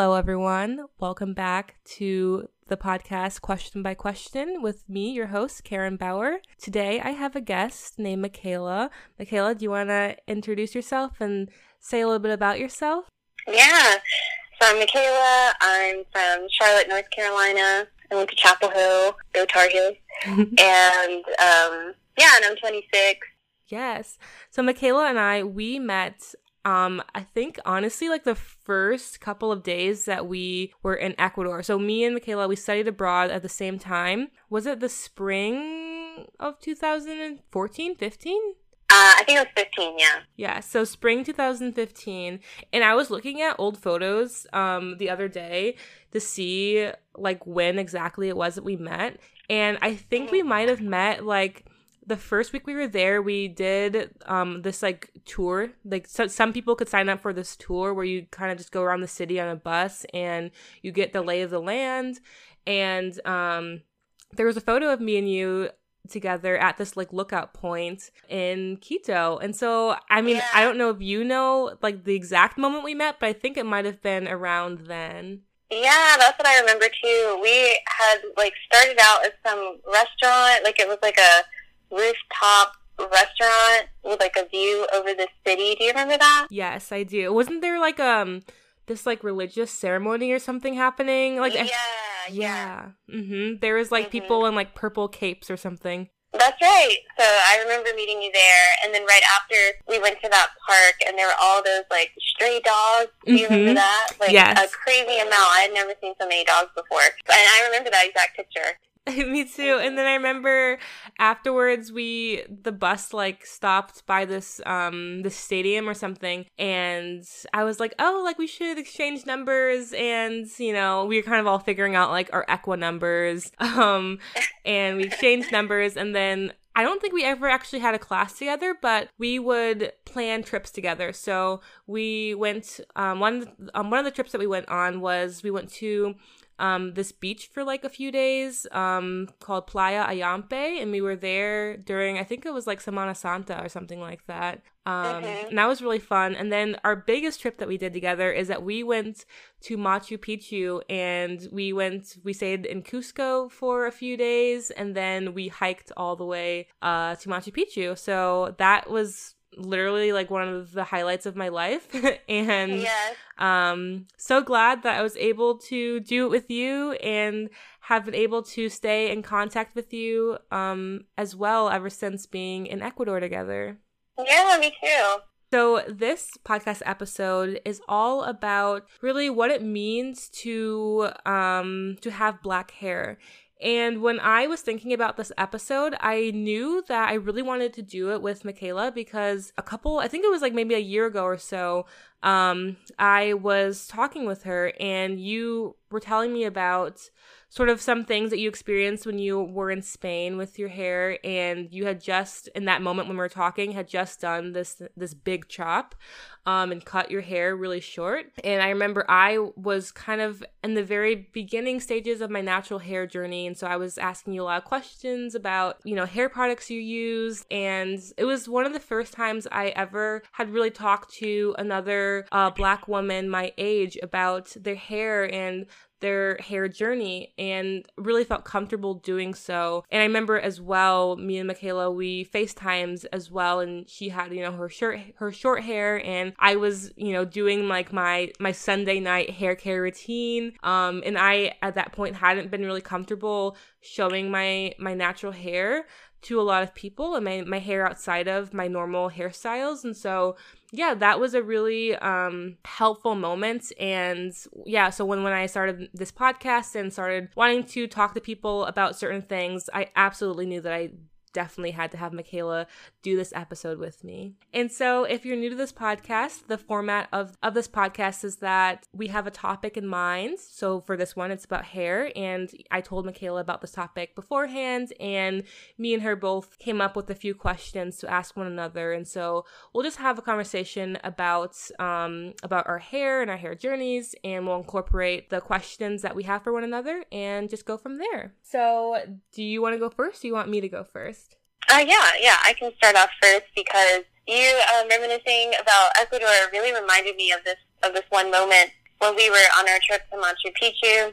Hello, everyone. Welcome back to the podcast Question by Question with me, your host, Karen Bauer. Today, I have a guest named Mikala. Mikala, do you want to introduce yourself and say a little bit about yourself? Yeah. So I'm Mikala. I'm from Charlotte, North Carolina. I went to Chapel Hill, go Tar Heels. and um, yeah, and I'm 26. Yes. So Mikala and I, we met um i think honestly like the first couple of days that we were in ecuador so me and mikala we studied abroad at the same time was it the spring of 2014 15 uh, I think it was 15, yeah. Yeah, so spring 2015. And I was looking at old photos um, the other day to see like when exactly it was that we met. And I think we might have met like the first week we were there, we did um, this like tour. Like so, some people could sign up for this tour where you kind of just go around the city on a bus and you get the lay of the land. And um, there was a photo of me and you together at this like lookout point in Quito. And so, I mean, Yeah. I don't know if you know like the exact moment we met, but I think it might have been around then. Yeah, that's what I remember too. We had like started out as some restaurant, like it was like a rooftop restaurant with like a view over the city. Do you remember that? Yes, I do. Wasn't there like um this like religious ceremony or something happening? Like I- yeah, yeah, yeah. Mm-hmm. There was like Mhm. people in like purple capes or something. That's right. So I remember meeting you there, and then right after we went to that park, and there were all those like stray dogs. Do you Mhm. remember that? Like Yes. a crazy amount. I had never seen so many dogs before, and I remember that exact picture. Me too. And then I remember afterwards we the bus like stopped by this um this stadium or something and I was like, "Oh, like we should exchange numbers." And, you know, we were kind of all figuring out like our equa numbers. Um and we exchanged numbers and then I don't think we ever actually had a class together, but we would plan trips together. So we went um, one um, one of the trips that we went on was we went to um, this beach for like a few days um, called Playa Ayampe, and we were there during I think it was like Semana Santa or something like that. Um, Mhm. And that was really fun. And then our biggest trip that we did together is that we went to Machu Picchu and we went we stayed in Cusco for a few days and then we hiked all the way uh, to Machu Picchu. So that was literally like one of the highlights of my life and Yes. um so glad that I was able to do it with you and have been able to stay in contact with you um as well ever since being in Ecuador together. Yeah, me too. So, this podcast episode is all about really what it means to um to have black hair. And when I was thinking about this episode, I knew that I really wanted to do it with Mikala because a couple, I think it was like maybe a year ago or so, um, I was talking with her and you were telling me about sort of some things that you experienced when you were in Spain with your hair and you had just in that moment when we were talking had just done this this big chop um and cut your hair really short. And I remember I was kind of in the very beginning stages of my natural hair journey and so I was asking you a lot of questions about you know hair products you use. And it was one of the first times I ever had really talked to another uh, black woman my age about their hair and their hair journey and really felt comfortable doing so. And I remember as well, me and Mikala, we FaceTimes as well and she had, you know, her short her short hair and I was, you know, doing like my my Sunday night hair care routine. Um and I at that point hadn't been really comfortable showing my my natural hair to a lot of people and my, my hair outside of my normal hairstyles and so yeah that was a really um helpful moment. And yeah so when when i started this podcast and started wanting to talk to people about certain things i absolutely knew that i definitely had to have Mikala do this episode with me. And so if you're new to this podcast, the format of, of this podcast is that we have a topic in mind. So for this one, it's about hair. And I told Mikala about this topic beforehand, and me and her both came up with a few questions to ask one another. And so we'll just have a conversation about um, about our hair and our hair journeys, and we'll incorporate the questions that we have for one another and just go from there. So do you want to go first? Do you want me to go first? Uh, yeah, yeah, I can start off first because you um, reminiscing about Ecuador really reminded me of this of this one moment. when we were on our trip to Machu Picchu.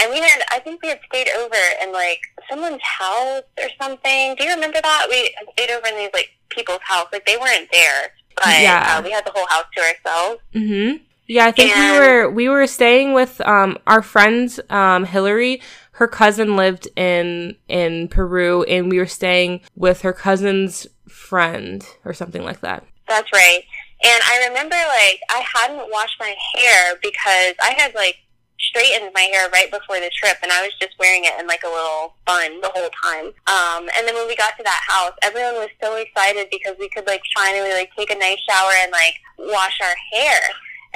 And we had, I think we had stayed over in like someone's house or something. Do you remember that? We stayed over in these like people's house. Like they weren't there, but Yeah. uh, we had the whole house to ourselves. Mm-hmm. Yeah, I think we were we were staying with um our friends um Hillary. Her cousin lived in in Peru, and we were staying with her cousin's friend or something like that. That's right. And I remember like I hadn't washed my hair because I had like straightened my hair right before the trip and I was just wearing it in like a little bun the whole time. Um and then when we got to that house, everyone was so excited because we could like finally like take a nice shower and like wash our hair.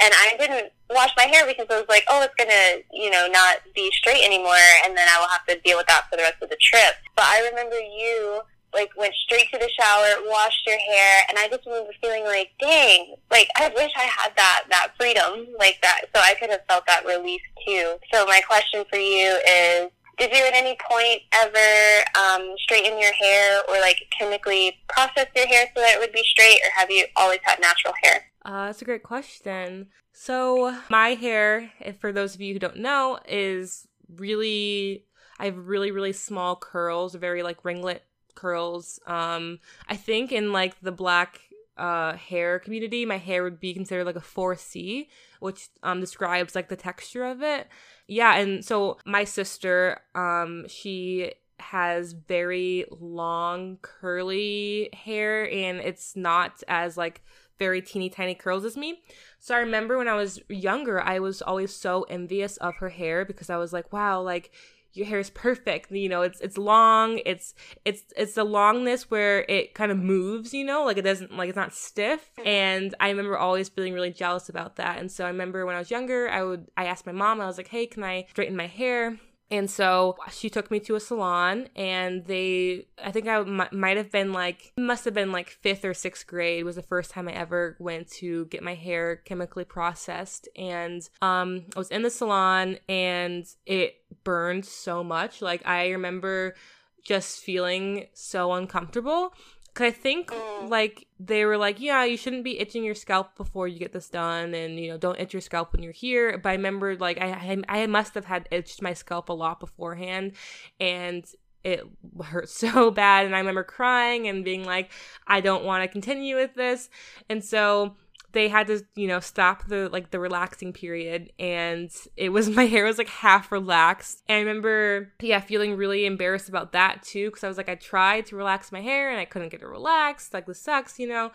And I didn't wash my hair because I was like, oh, it's gonna, you know, not be straight anymore, and then I will have to deal with that for the rest of the trip. But I remember you like went straight to the shower, washed your hair, and I just remember feeling like, dang, like I wish I had that that freedom like that, so I could have felt that release too. So my question for you is. Did you at any point ever um, straighten your hair or like chemically process your hair so that it would be straight, or have you always had natural hair? Uh, that's a great question. So my hair, for those of you who don't know, is really I have really really small curls, very like ringlet curls. Um, I think in like the black uh hair community, my hair would be considered like a 4C, which um describes like the texture of it. Yeah, and so my sister, um, she has very long curly hair and it's not as like very teeny tiny curls as me. So I remember when I was younger, I was always so envious of her hair because I was like, wow, like your hair is perfect. You know, it's it's long. It's it's it's the longness where it kind of moves. You know, like it doesn't like it's not stiff. Mm-hmm. And I remember always feeling really jealous about that. And so I remember when I was younger, I would I asked my mom. I was like, hey, can I straighten my hair? And so she took me to a salon, and they, I think I m- might have been like, must have been like fifth or sixth grade was the first time I ever went to get my hair chemically processed. And um, I was in the salon, and it burned so much. Like, I remember just feeling so uncomfortable. Cause I think Mm. like they were like, yeah, you shouldn't be itching your scalp before you get this done, and you know, don't itch your scalp when you're here. But I remember like I I, I must have had itched my scalp a lot beforehand, and it hurt so bad. And I remember crying and being like, I don't want to continue with this, and so they had to you know stop the like the relaxing period and it was my hair was like half relaxed and i remember yeah feeling really embarrassed about that too because i was like i tried to relax my hair and i couldn't get it relaxed like this sucks you know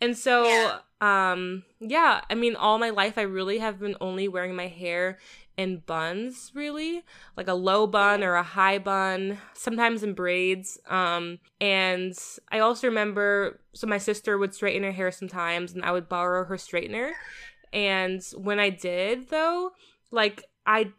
and so Yeah. Um yeah i mean all my life i really have been only wearing my hair in buns really like a low bun or a high bun sometimes in braids. Um and i also remember so my sister would straighten her hair sometimes and i would borrow her straightener. And when i did though like i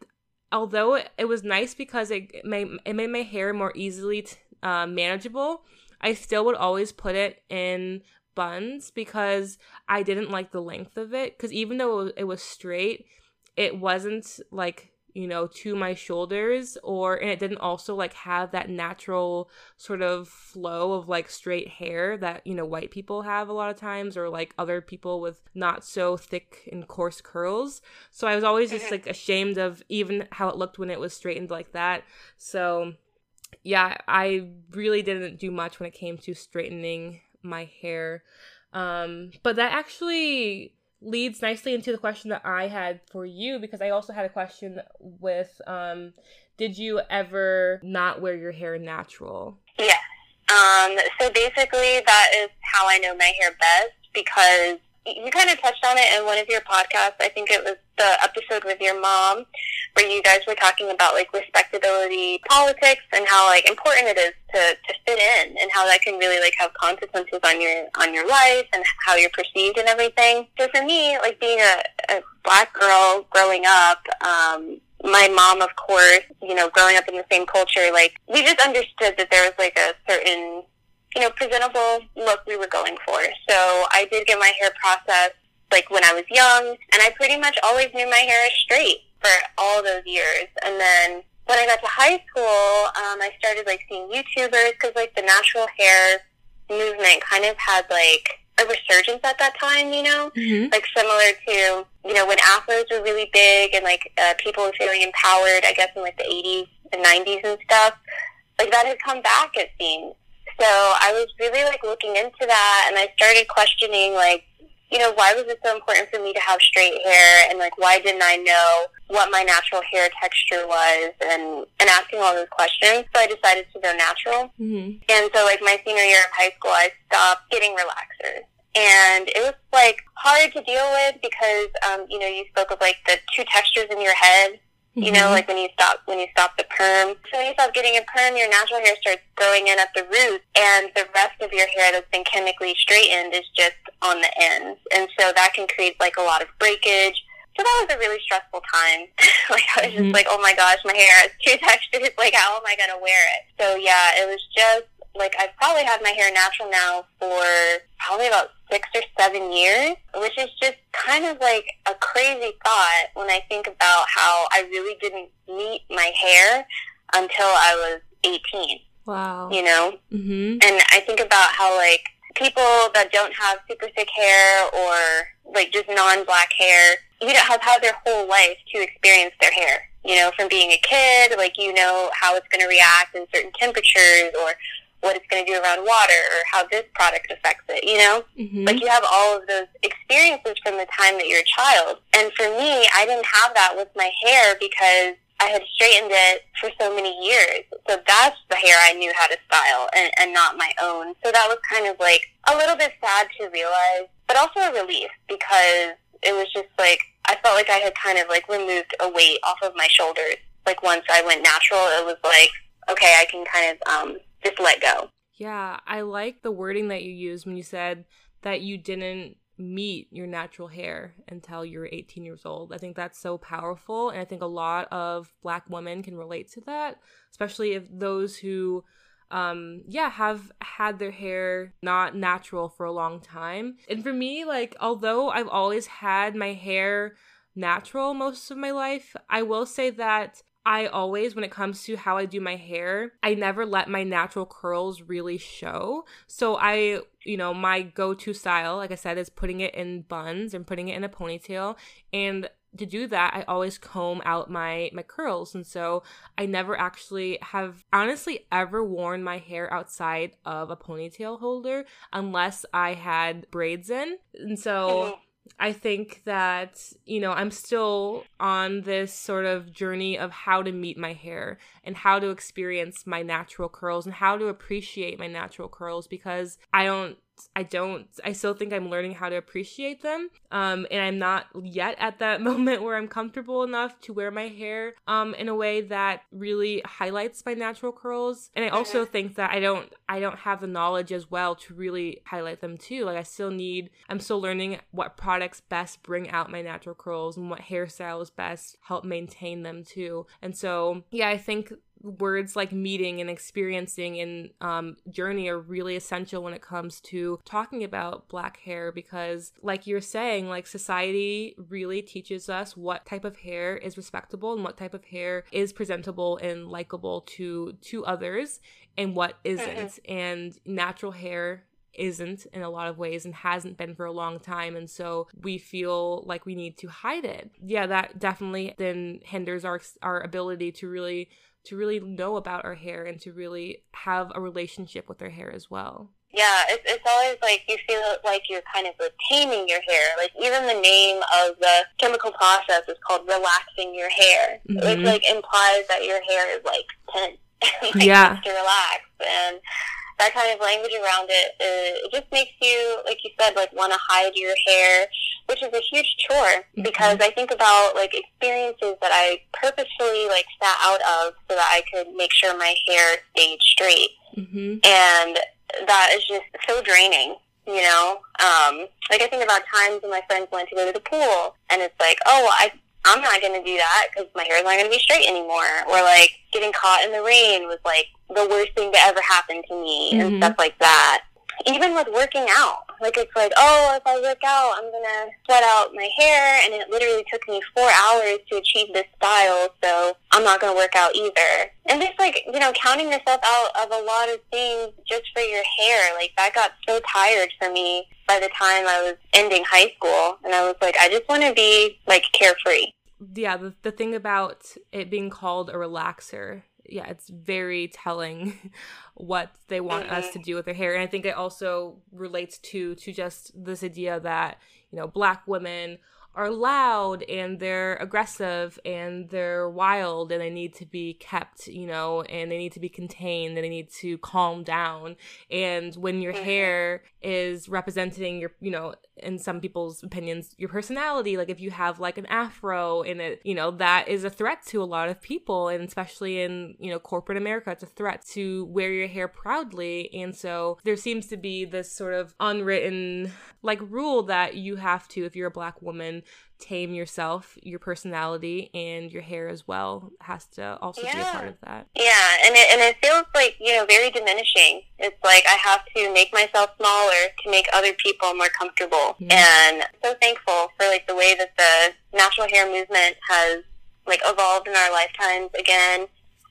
although it was nice because it made it made my hair more easily t- uh, manageable i still would always put it in buns because i didn't like the length of it because even though it was, straight it wasn't like you know to my shoulders or and it didn't also like have that natural sort of flow of like straight hair that you know white people have a lot of times or like other people with not so thick and coarse curls. So i was always just like ashamed of even how it looked when it was straightened like that. So yeah i really didn't do much when it came to straightening my hair um but that actually leads nicely into the question that I had for you because I also had a question with um did you ever not wear your hair natural? Yes. Um, so basically, that is how I know my hair best because you kind of touched on it in one of your podcasts. I think it was the episode with your mom where you guys were talking about like respectability politics and how like important it is to, to fit in and how that can really like have consequences on your on your life and how you're perceived and everything. So for me, like being a, a black girl growing up, um, my mom, of course, you know, growing up in the same culture, like we just understood that there was like a certain, you know, presentable look we were going for. So I did get my hair processed like when I was young, and I pretty much always knew my hair is straight for all those years. And then when I got to high school, um, I started like seeing YouTubers because like the natural hair movement kind of had like a resurgence at that time, you know? Mm-hmm. Like similar to, you know, when afros were really big and like uh, people were feeling empowered, I guess in like the 80s and 90s and stuff. Like that had come back, it seems. So I was really like looking into that and I started questioning like, you know, why was it so important for me to have straight hair and like why didn't I know what my natural hair texture was and, and asking all those questions. So I decided to go natural. Mm-hmm. And so like my senior year of high school, I stopped getting relaxers. And it was like hard to deal with because, um, you know, you spoke of like the two textures in your head you know, Mhm. like when you stop when you stop the perm. So when you stop getting a perm, your natural hair starts growing in at the roots, and the rest of your hair that's been chemically straightened is just on the ends, and so that can create like a lot of breakage. So that was a really stressful time. like I was Mhm. just like, oh my gosh, my hair has two textures. Like how am I gonna wear it? So yeah, it was just like I've probably had my hair natural now for probably about six or seven years, which is just kind of like a crazy thought when I think about how I really didn't meet my hair until I was 18, Wow. you know? Mm-hmm. And I think about how like people that don't have super thick hair or like just non-black hair, you know, have had their whole life to experience their hair. You know, from being a kid, like you know how it's going to react in certain temperatures or what it's going to do around water or how this product affects it, you know? Mm-hmm. Like you have all of those experiences from the time that you're a child. And for me, I didn't have that with my hair because I had straightened it for so many years. So that's the hair I knew how to style and, and not my own. So that was kind of like a little bit sad to realize, but also a relief because it was just like, I felt like I had kind of like removed a weight off of my shoulders. Like once I went natural, it was like, okay, I can kind of um, just let go. Yeah, I like the wording that you used when you said that you didn't meet your natural hair until you were 18 years old. I think that's so powerful. And I think a lot of black women can relate to that, especially if those who, um, yeah, have had their hair not natural for a long time. And for me, like, although I've always had my hair natural most of my life, I will say that I always, when it comes to how I do my hair, I never let my natural curls really show. So I, you know, my go to style, like I said, is putting it in buns and putting it in a ponytail. And to do that, I always comb out my my curls, and so I never actually have honestly ever worn my hair outside of a ponytail holder unless I had braids in, and so. I think that, you know, I'm still on this sort of journey of how to meet my hair and how to experience my natural curls and how to appreciate my natural curls because I don't I don't I still think I'm learning how to appreciate them. Um and I'm not yet at that moment where I'm comfortable enough to wear my hair um in a way that really highlights my natural curls. And I also think that I don't I don't have the knowledge as well to really highlight them too. Like I still need I'm still learning what products best bring out my natural curls and what hairstyles best help maintain them too. And so yeah, I think words like meeting and experiencing and um, journey are really essential when it comes to talking about black hair because like you're saying like society really teaches us what type of hair is respectable and what type of hair is presentable and likable to to others and what isn't. And natural hair isn't in a lot of ways and hasn't been for a long time. And so we feel like we need to hide it. Yeah that definitely then hinders our our ability to really to really know about our hair and to really have a relationship with our hair as well Yeah, it's, it's always like you feel like you're kind of like taming your hair. Like even the name of the chemical process is called relaxing your hair, Mhm. which like implies that your hair is like tense, like Yeah. to relax, and that kind of language around it, uh, it just makes you, like you said, like want to hide your hair, which is a huge chore Mhm. because I think about like experiences that I purposefully like sat out of so that I could make sure my hair stayed straight mm-hmm. and that is just so draining you know um like i think about times when my friends wanted to go to the pool and it's like oh i i'm not going to do that because my hair's not going to be straight anymore or like getting caught in the rain was like the worst thing to ever happen to me Mhm. and stuff like that even with working out like it's like oh if i work out i'm gonna sweat out my hair and it literally took me four hours to achieve this style so i'm not gonna work out either and just like you know counting yourself out of a lot of things just for your hair like that got so tired for me by the time I was ending high school. And I was like, I just want to be like carefree. Yeah, the, the thing about it being called a relaxer yeah, it's very telling what they want mm-hmm. us to do with their hair. And I think it also relates to to just this idea that, you know, black women are loud and they're aggressive and they're wild and they need to be kept, you know, and they need to be contained and they need to calm down. And when your hair is representing your, you know, in some people's opinions, your personality, like if you have like an afro in it, you know, that is a threat to a lot of people. And especially in, you know, corporate America, it's a threat to wear your hair proudly. And so there seems to be this sort of unwritten like rule that you have to, if you're a black woman, tame yourself, your personality, and your hair as well has to also yeah. be a part of that. Yeah, and it, and it feels like, you know, very diminishing. It's like I have to make myself smaller to make other people more comfortable. Mm-hmm. And I'm so thankful for like the way that the natural hair movement has like evolved in our lifetimes again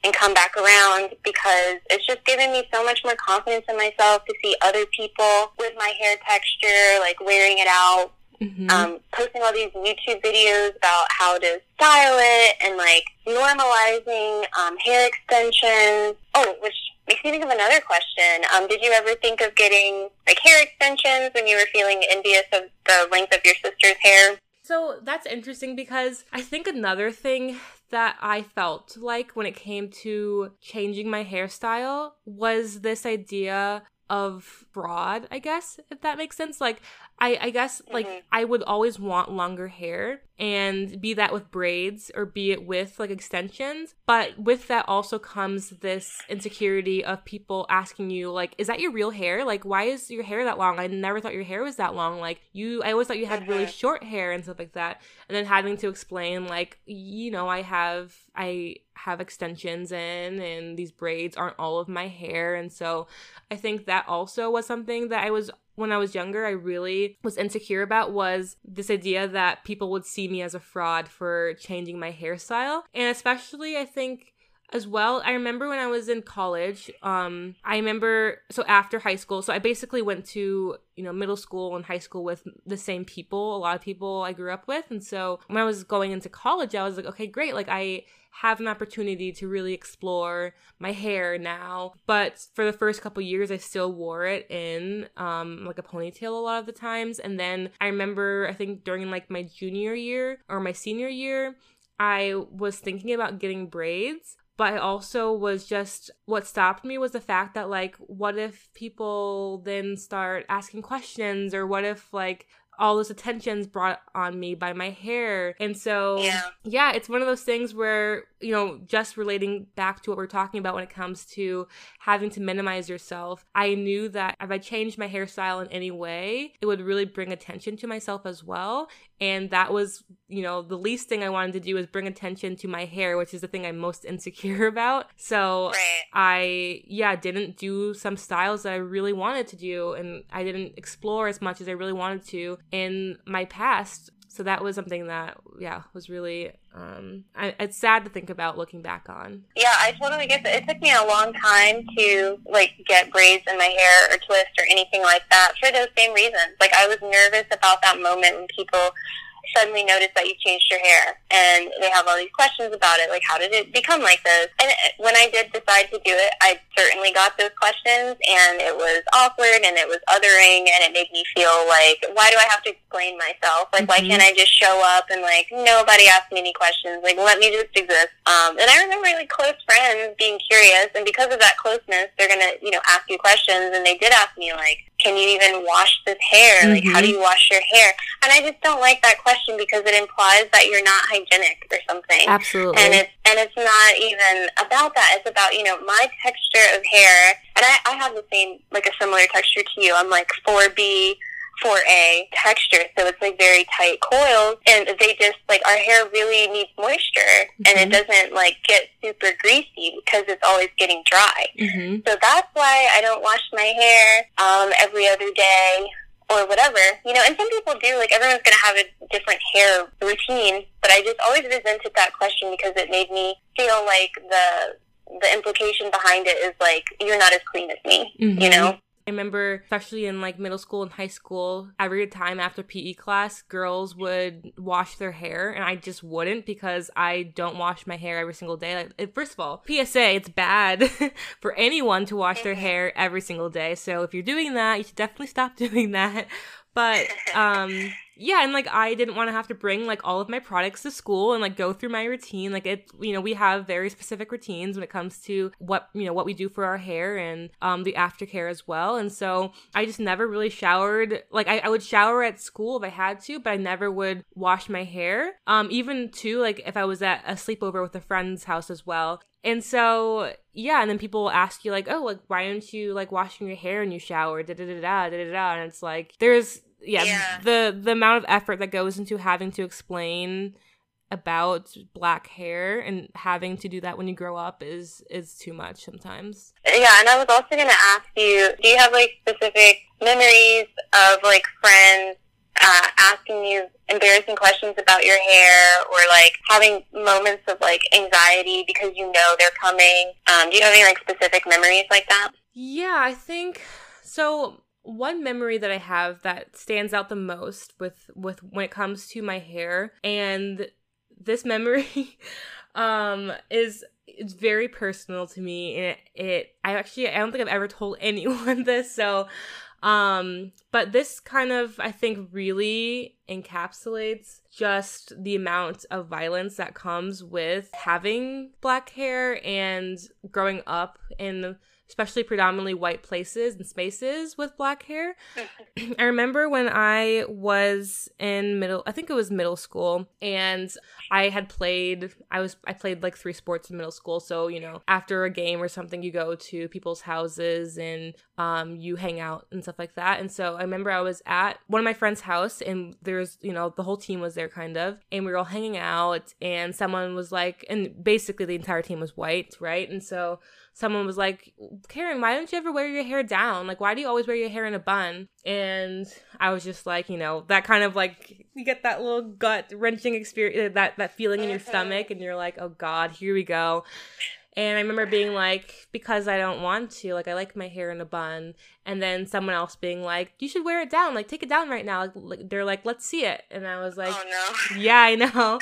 and come back around because it's just given me so much more confidence in myself to see other people with my hair texture, like wearing it out, Mm-hmm. Um, posting all these YouTube videos about how to style it and like normalizing um, hair extensions. Oh, which makes me think of another question. Um, did you ever think of getting like hair extensions when you were feeling envious of the length of your sister's hair? So that's interesting because I think another thing that I felt like when it came to changing my hairstyle was this idea of fraud, I guess, if that makes sense. Like, I, I guess, like, mm-hmm. I would always want longer hair and be that with braids or be it with like extensions. But with that also comes this insecurity of people asking you, like, is that your real hair? Like, why is your hair that long? I never thought your hair was that long. Like, you, I always thought you had really mm-hmm. short hair and stuff like that. And then having to explain, like, you know, I have, I, have extensions in and these braids aren't all of my hair and so i think that also was something that i was when I was younger, I really was insecure about was this idea that people would see me as a fraud for changing my hairstyle. And especially, I think, as well. I remember when I was in college, um, I remember so after high school, so I basically went to, you know, middle school and high school with the same people, a lot of people I grew up with. And so when I was going into college, I was like, okay, great. Like I have an opportunity to really explore my hair now. But for the first couple years, I still wore it in um, like a ponytail a lot of the times. And then I remember, I think during like my junior year or my senior year, I was thinking about getting braids, but I also was just what stopped me was the fact that like what if people then start asking questions or what if like all this attention's brought on me by my hair. And so, yeah. yeah, it's one of those things where, you know, just relating back to what we're talking about when it comes to having to minimize yourself, I knew that if I changed my hairstyle in any way, it would really bring attention to myself as well. And that was, you know, the least thing I wanted to do was bring attention to my hair, which is the thing I'm most insecure about. So right. I, yeah, didn't do some styles that I really wanted to do. And I didn't explore as much as I really wanted to in my past. So that was something that, yeah, was really, um, I, it's sad to think about looking back on. Yeah, I totally get that. It took me a long time to, like, get braids in my hair or twist or anything like that for those same reasons. Like, I was nervous about that moment when people suddenly notice that you changed your hair and they have all these questions about it like how did it become like this? And when i did decide to do it i certainly got those questions and it was awkward and it was othering and it made me feel like why do i have to explain myself? Like mm-hmm. why can't i just show up and like nobody asked me any questions? Like let me just exist. Um, and i remember like close friends being curious and because of that closeness they're gonna you know ask you questions and they did ask me like can you even wash this hair? Mm-hmm. Like, how do mm-hmm. you wash your hair? And I just don't like that question because it implies that you're not hygienic or something. Absolutely. And it's and it's not even about that. It's about you know my texture of hair, and I, I have the same like a similar texture to you. I'm like 4B for a texture. So it's like very tight coils and they just like our hair really needs moisture mm-hmm. and it mm-hmm. doesn't like get super greasy because it's always getting dry. Mm-hmm. So that's why I don't wash my hair um, every other day or whatever. You know, and some people do, like everyone's going to have a different hair routine, but I just always resented that question because it made me feel like the the implication behind it is like you're not as clean as me, mm-hmm. you know? I remember, especially in like middle school and high school, every time after PE class, girls would wash their hair, and I just wouldn't because I don't wash my hair every single day. Like, first of all, PSA, it's bad for anyone to wash their Mhm. hair every single day. So if you're doing that, you should definitely stop doing that. But um yeah, and like I didn't want to have to bring like all of my products to school and like go through my routine. Like it, you know, we have very specific routines when it comes to what you know what we do for our hair and um the aftercare as well. And so I just never really showered. Like I, I would shower at school if I had to, but I never would wash my hair. Um, even too like if I was at a sleepover with a friend's house as well. And so yeah, and then people will ask you like, oh, like why aren't you like washing your hair and you shower? Da da da da da da da. And it's like there's yeah, Yeah. the the amount of effort that goes into having to explain about black hair and having to do that when you grow up is is too much sometimes. Yeah, and I was also going to ask you, do you have like specific memories of like friends uh, asking you embarrassing questions about your hair or like having moments of like anxiety because you know they're coming? Um, do you have any like specific memories like that? Yeah, I think so one memory that I have that stands out the most with with when it comes to my hair and this memory um is it's very personal to me and it, it I actually I don't think I've ever told anyone this so um but this kind of I think really encapsulates just the amount of violence that comes with having black hair and growing up in especially predominantly white places and spaces with black hair. I remember when I was in middle I think it was middle school and I had played I was I played like three sports in middle school. So you know after a game or something you go to people's houses and um you hang out and stuff like that. And so I remember I was at one of my friend's house and there's you know the whole team was there kind of and we were all hanging out and someone was like and basically the entire team was white right? And so someone was like, Karen, why don't you ever wear your hair down? Like, why do you always wear your hair in a bun? And I was just like, you know, that kind of like, you get that little gut wrenching experience, that, that feeling in your Mhm. stomach, and you're like, oh God, here we go. And I remember being like, because I don't want to, like, I like my hair in a bun. And then someone else being like, you should wear it down, like, take it down right now. Like, they're like, let's see it. And I was like, oh no. yeah, I know.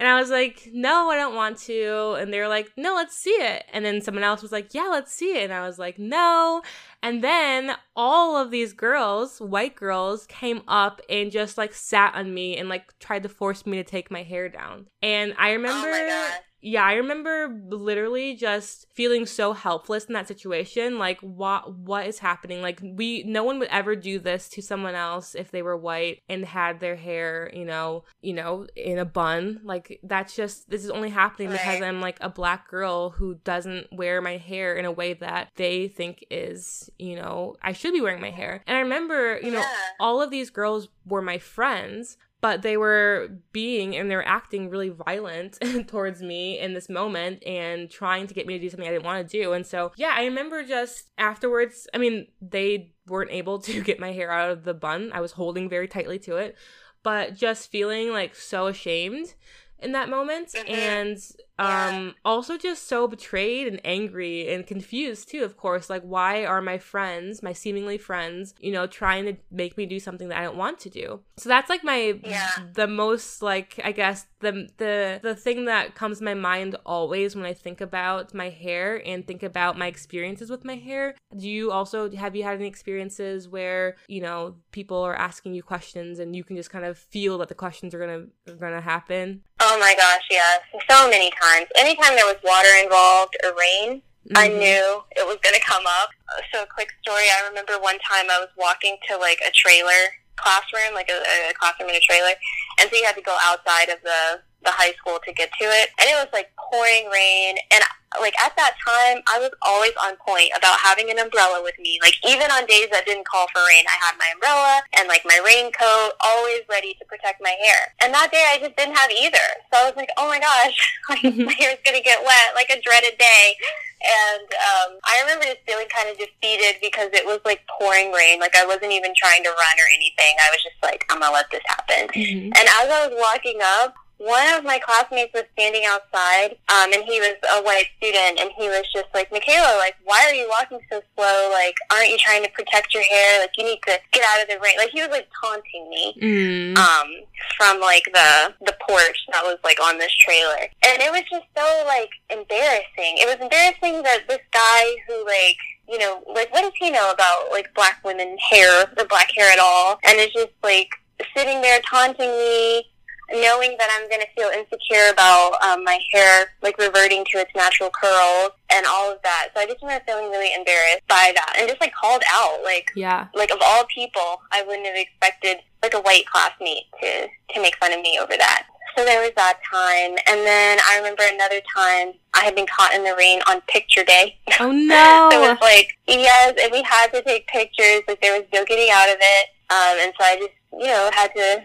And I was like, no, I don't want to. And they were like, no, let's see it. And then someone else was like, yeah, let's see it. And I was like, no. And then all of these girls, white girls, came up and just like sat on me and like tried to force me to take my hair down. And I remember. Oh my gosh. Yeah, I remember literally just feeling so helpless in that situation. Like, what what is happening? Like, we no one would ever do this to someone else if they were white and had their hair, you know, you know, in a bun. Like, that's just this is only happening because I'm like a black girl who doesn't wear my hair in a way that they think is, you know, I should be wearing my hair. And I remember, you know, all of these girls were my friends but they were being and they were acting really violent towards me in this moment and trying to get me to do something I didn't want to do. And so, yeah, I remember just afterwards, I mean, they weren't able to get my hair out of the bun. I was holding very tightly to it, but just feeling like so ashamed in that moment Mhm. and um also just so betrayed and angry and confused too of course like why are my friends my seemingly friends you know trying to make me do something that i don't want to do so that's like my Yeah. the most like i guess the the the thing that comes to my mind always when i think about my hair and think about my experiences with my hair do you also have you had any experiences where you know people are asking you questions and you can just kind of feel that the questions are gonna are gonna happen Oh my gosh, yes. So many times. Anytime there was water involved or rain, I Mhm. knew it was going to come up. So, a quick story. I remember one time I was walking to like a trailer classroom, like a, a classroom in a trailer, and so you had to go outside of the the high school to get to it, and it was like pouring rain. And like at that time, I was always on point about having an umbrella with me. Like even on days that didn't call for rain, I had my umbrella and like my raincoat, always ready to protect my hair. And that day, I just didn't have either. So I was like, oh my gosh, like, my hair's gonna get wet, like a dreaded day. And um, I remember just feeling kind of defeated because it was like pouring rain. Like I wasn't even trying to run or anything. I was just like, I'm gonna let this happen. Mhm. And as I was walking up, one of my classmates was standing outside, um, and he was a white student, and he was just like, Mikala, like, why are you walking so slow? Like, aren't you trying to protect your hair? Like, you need to get out of the rain. Like, he was like taunting me, Mm. um, from like the the porch that was like on this trailer, and it was just so like embarrassing. It was embarrassing that this guy who like you know, like what does he know about like black women hair or black hair at all? And it's just like sitting there taunting me, knowing that I'm going to feel insecure about um, my hair like reverting to its natural curls and all of that. So I just remember feeling really embarrassed by that and just like called out, like Yeah. like of all people, I wouldn't have expected like a white classmate to to make fun of me over that. So there was that time, and then I remember another time I had been caught in the rain on picture day. Oh no. so it was like yes, and we had to take pictures. Like there was no getting out of it, um, and so I just you know had to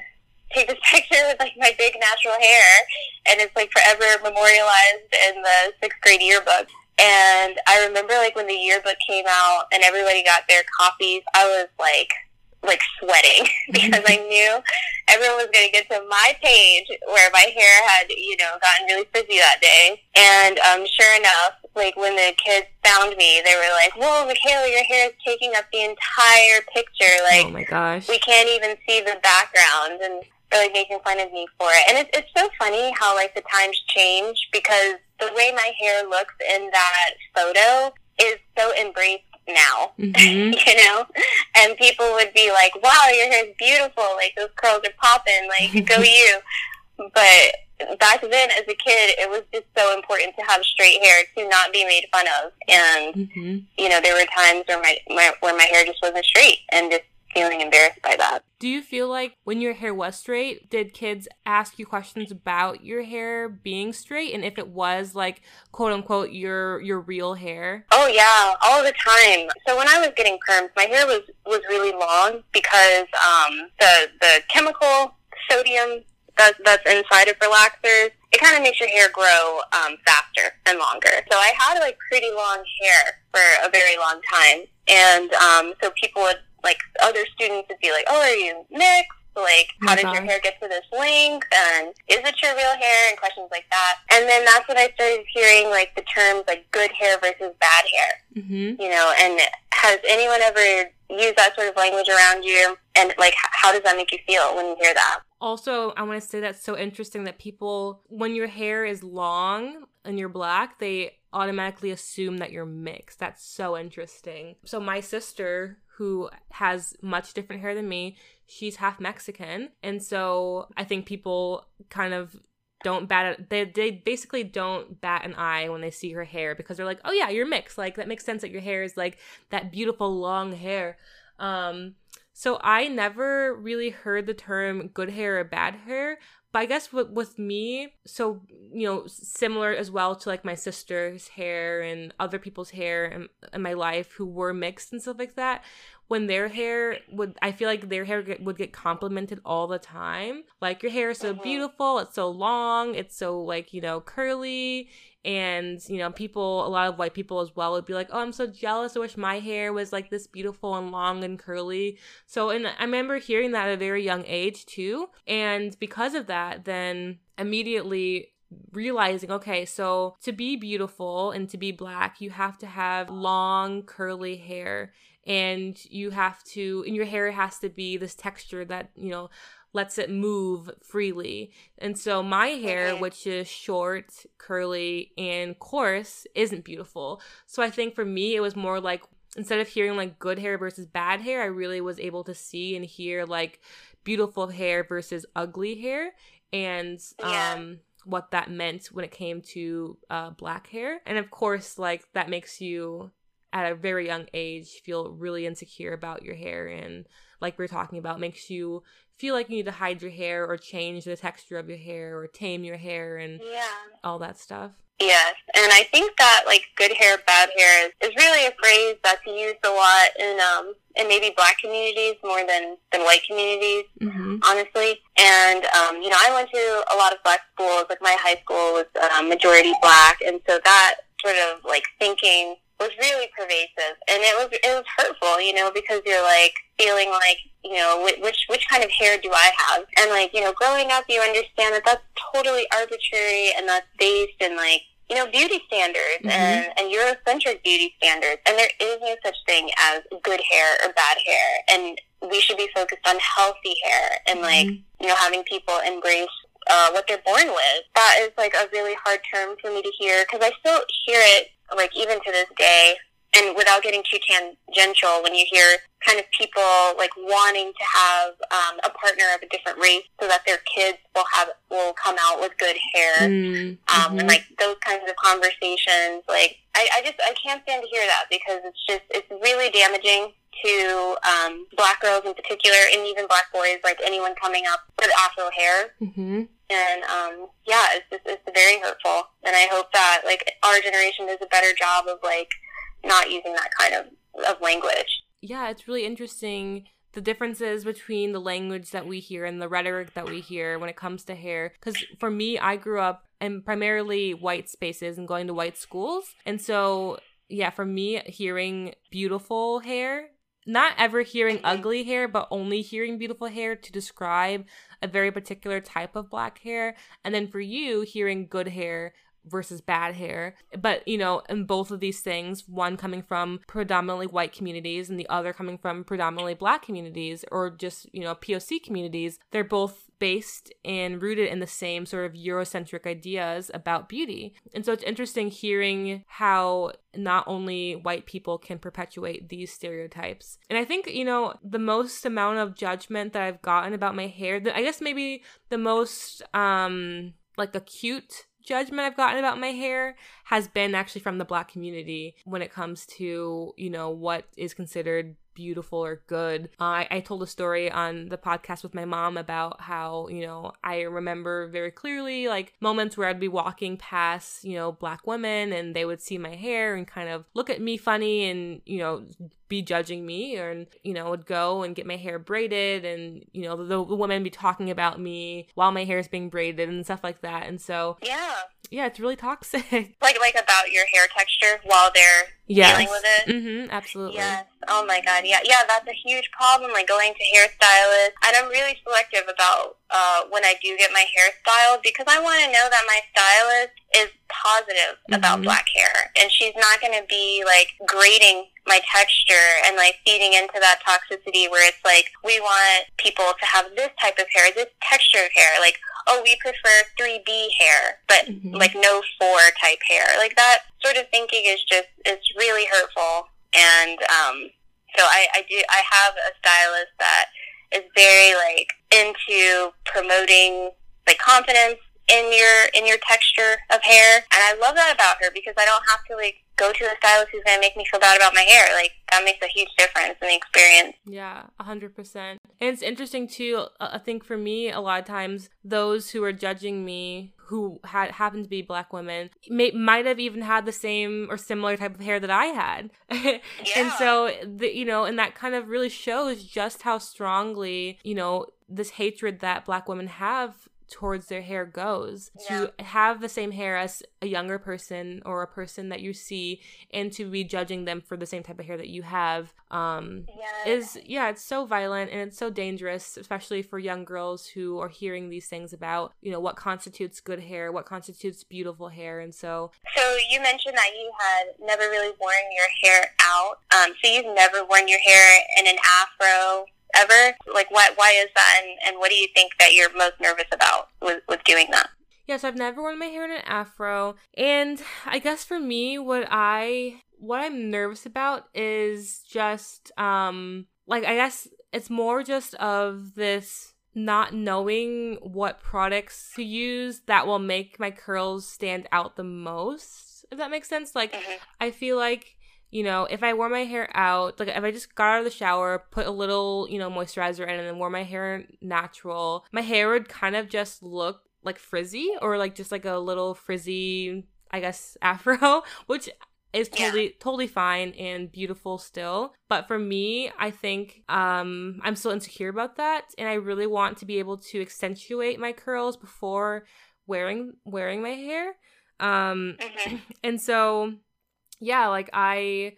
take this picture with like my big natural hair, and it's like forever memorialized in the sixth grade yearbook. And I remember like when the yearbook came out and everybody got their copies, I was like like sweating because I knew everyone was going to get to my page where my hair had, you know, gotten really frizzy that day. And um, sure enough, like when the kids found me, they were like, "Whoa, Mikala, your hair is taking up the entire picture. Like oh my gosh. we can't even see the background." And they're like making fun of me for it. And it's it's so funny how like the times change because the way my hair looks in that photo is so embraced now Mhm. you know? And people would be like, wow, your hair's beautiful. Like, those curls are popping. Like, go you. But back then, as a kid, it was just so important to have straight hair to not be made fun of. And, Mhm. you know, there were times where my, my where my hair just wasn't straight and just feeling embarrassed by that. Do you feel like when your hair was straight, did kids ask you questions about your hair being straight and if it was like quote unquote your your real hair? Oh yeah, all the time. So when I was getting perms, my hair was was really long because um, the the chemical sodium that's that's inside of relaxers, it kind of makes your hair grow um, faster and longer. So I had like pretty long hair for a very long time, and um, so people would like other students would be like, "Oh, are you mixed?" Like, how did your hair get to this length? And is it your real hair? And questions like that. And then that's when I started hearing like the terms like good hair versus bad hair Mhm. you know, and has anyone ever used that sort of language around you? And like, how does that make you feel when you hear that? Also, I want to say that's so interesting that people, when your hair is long and you're black, they automatically assume that you're mixed. That's so interesting. So, my sister, who has much different hair than me, she's half Mexican. And so I think people kind of don't bat they they basically don't bat an eye when they see her hair because they're like, "Oh yeah, you're mixed." Like that makes sense that your hair is like that beautiful long hair. Um so I never really heard the term good hair or bad hair. But I guess with, with me, so, you know, similar as well to like my sister's hair and other people's hair in, in my life who were mixed and stuff like that, when their hair would, I feel like their hair get, would get complimented all the time. Like, your hair is so Mhm. beautiful, it's so long, it's so, like, you know, curly. And you know people a lot of white people as well would be like oh i'm so jealous. I wish my hair was like this beautiful and long and curly. So and i remember hearing that at a very young age too. And because of that then immediately realizing okay so to be beautiful and to be black you have to have long curly hair and you have to and your hair has to be this texture that you know lets it move freely. And so my hair, Mhm. which is short, curly, and coarse, isn't beautiful. So I think for me, it was more like instead of hearing like good hair versus bad hair, I really was able to see and hear like beautiful hair versus ugly hair and Yeah. um what that meant when it came to uh, black hair. And of course, like that makes you at a very young age feel really insecure about your hair and like we are talking about makes you feel like you need to hide your hair or change the texture of your hair or tame your hair and Yeah. all that stuff. Yes, and I think that like good hair, bad hair is, is really a phrase that's used a lot in um in maybe black communities more than than white communities. Mm-hmm. honestly. And um, you know, I went to a lot of black schools. Like my high school was um, majority black, and so that sort of like thinking was really pervasive, and it was it was hurtful, you know, because you're like feeling like you know which which kind of hair do I have, and like you know, growing up, you understand that that's totally arbitrary and that's based in like you know, beauty standards mm-hmm. and, and Eurocentric beauty standards. And there is no such thing as good hair or bad hair. And we should be focused on healthy hair and like, mm-hmm. you know, having people embrace uh, what they're born with. That is like a really hard term for me to hear because I still hear it like even to this day and without getting too tangential, when you hear kind of people like wanting to have um, a partner of a different race so that their kids will have will come out with good hair, mm, um, mm-hmm. and like those kinds of conversations, like I, I just I can't stand to hear that because it's just it's really damaging to um, black girls in particular, and even black boys, like anyone coming up with afro hair. Mm-hmm. And um, yeah, it's just it's very hurtful. And I hope that like our generation does a better job of like not using that kind of, of language. Yeah, it's really interesting the differences between the language that we hear and the rhetoric that we hear when it comes to hair. Because for me, I grew up in primarily white spaces and going to white schools. And so, yeah, for me, hearing beautiful hair, not ever hearing mm-hmm. ugly hair, but only hearing beautiful hair to describe a very particular type of black hair. And then for you, hearing good hair versus bad hair. But, you know, in both of these things, one coming from predominantly white communities and the other coming from predominantly black communities or just, you know, POC communities, they're both based and rooted in the same sort of Eurocentric ideas about beauty. And so it's interesting hearing how not only white people can perpetuate these stereotypes. And I think, you know, the most amount of judgment that I've gotten about my hair, I guess maybe the most um like acute judgment I've gotten about my hair has been actually from the black community when it comes to, you know, what is considered beautiful or good. Uh, I, I told a story on the podcast with my mom about how, you know, I remember very clearly like moments where I'd be walking past, you know, black women and they would see my hair and kind of look at me funny and, you know, be judging me or you know would go and get my hair braided and you know the, the women be talking about me while my hair is being braided and stuff like that. And so yeah. Yeah it's really toxic. Like like about your hair texture while they're yes. dealing with it. Mm-hmm absolutely. Yes. Oh my god. Yeah. Yeah that's a huge problem like going to hairstylists. And i'm really selective about uh, when i do get my hair styled because i want to know that my stylist is positive mm-hmm. about black hair. And she's not going to be like grading my texture and like feeding into that toxicity where it's like we want people to have this type of hair, this texture of hair, like oh we prefer 3B hair, but mm-hmm. like no 4 type hair. Like that sort of thinking is just it's really hurtful and um so I I do I have a stylist that is very like into promoting like confidence in your in your texture of hair and i love that about her because i don't have to like go to a stylist who's going to make me feel bad about my hair like that makes a huge difference in the experience yeah 100% and it's interesting too uh, i think for me a lot of times those who are judging me who had happened to be black women may, might have even had the same or similar type of hair that I had. yeah. And so the, you know, and that kind of really shows just how strongly, you know, this hatred that black women have towards their hair goes yeah. to have the same hair as a younger person or a person that you see and to be judging them for the same type of hair that you have um yeah. is yeah it's so violent and it's so dangerous especially for young girls who are hearing these things about you know what constitutes good hair what constitutes beautiful hair and so so you mentioned that you had never really worn your hair out um so you've never worn your hair in an afro ever? Like, why, why is that? And, and what do you think that you're most nervous about with, with doing that? Yes, I've never worn my hair in an afro. And I guess for me, what I what I'm nervous about is just um like I guess it's more just of this not knowing what products to use that will make my curls stand out the most. If that makes sense. Like mm-hmm. I feel like you know, if I wore my hair out, like if I just got out of the shower, put a little, you know, moisturizer in, and then wore my hair natural, my hair would kind of just look like frizzy or like just like a little frizzy, I guess, afro, which is totally yeah. totally fine and beautiful still but for me i think um i'm still insecure about that and i really want to be able to accentuate my curls before wearing wearing my hair um mm-hmm. and so yeah, like I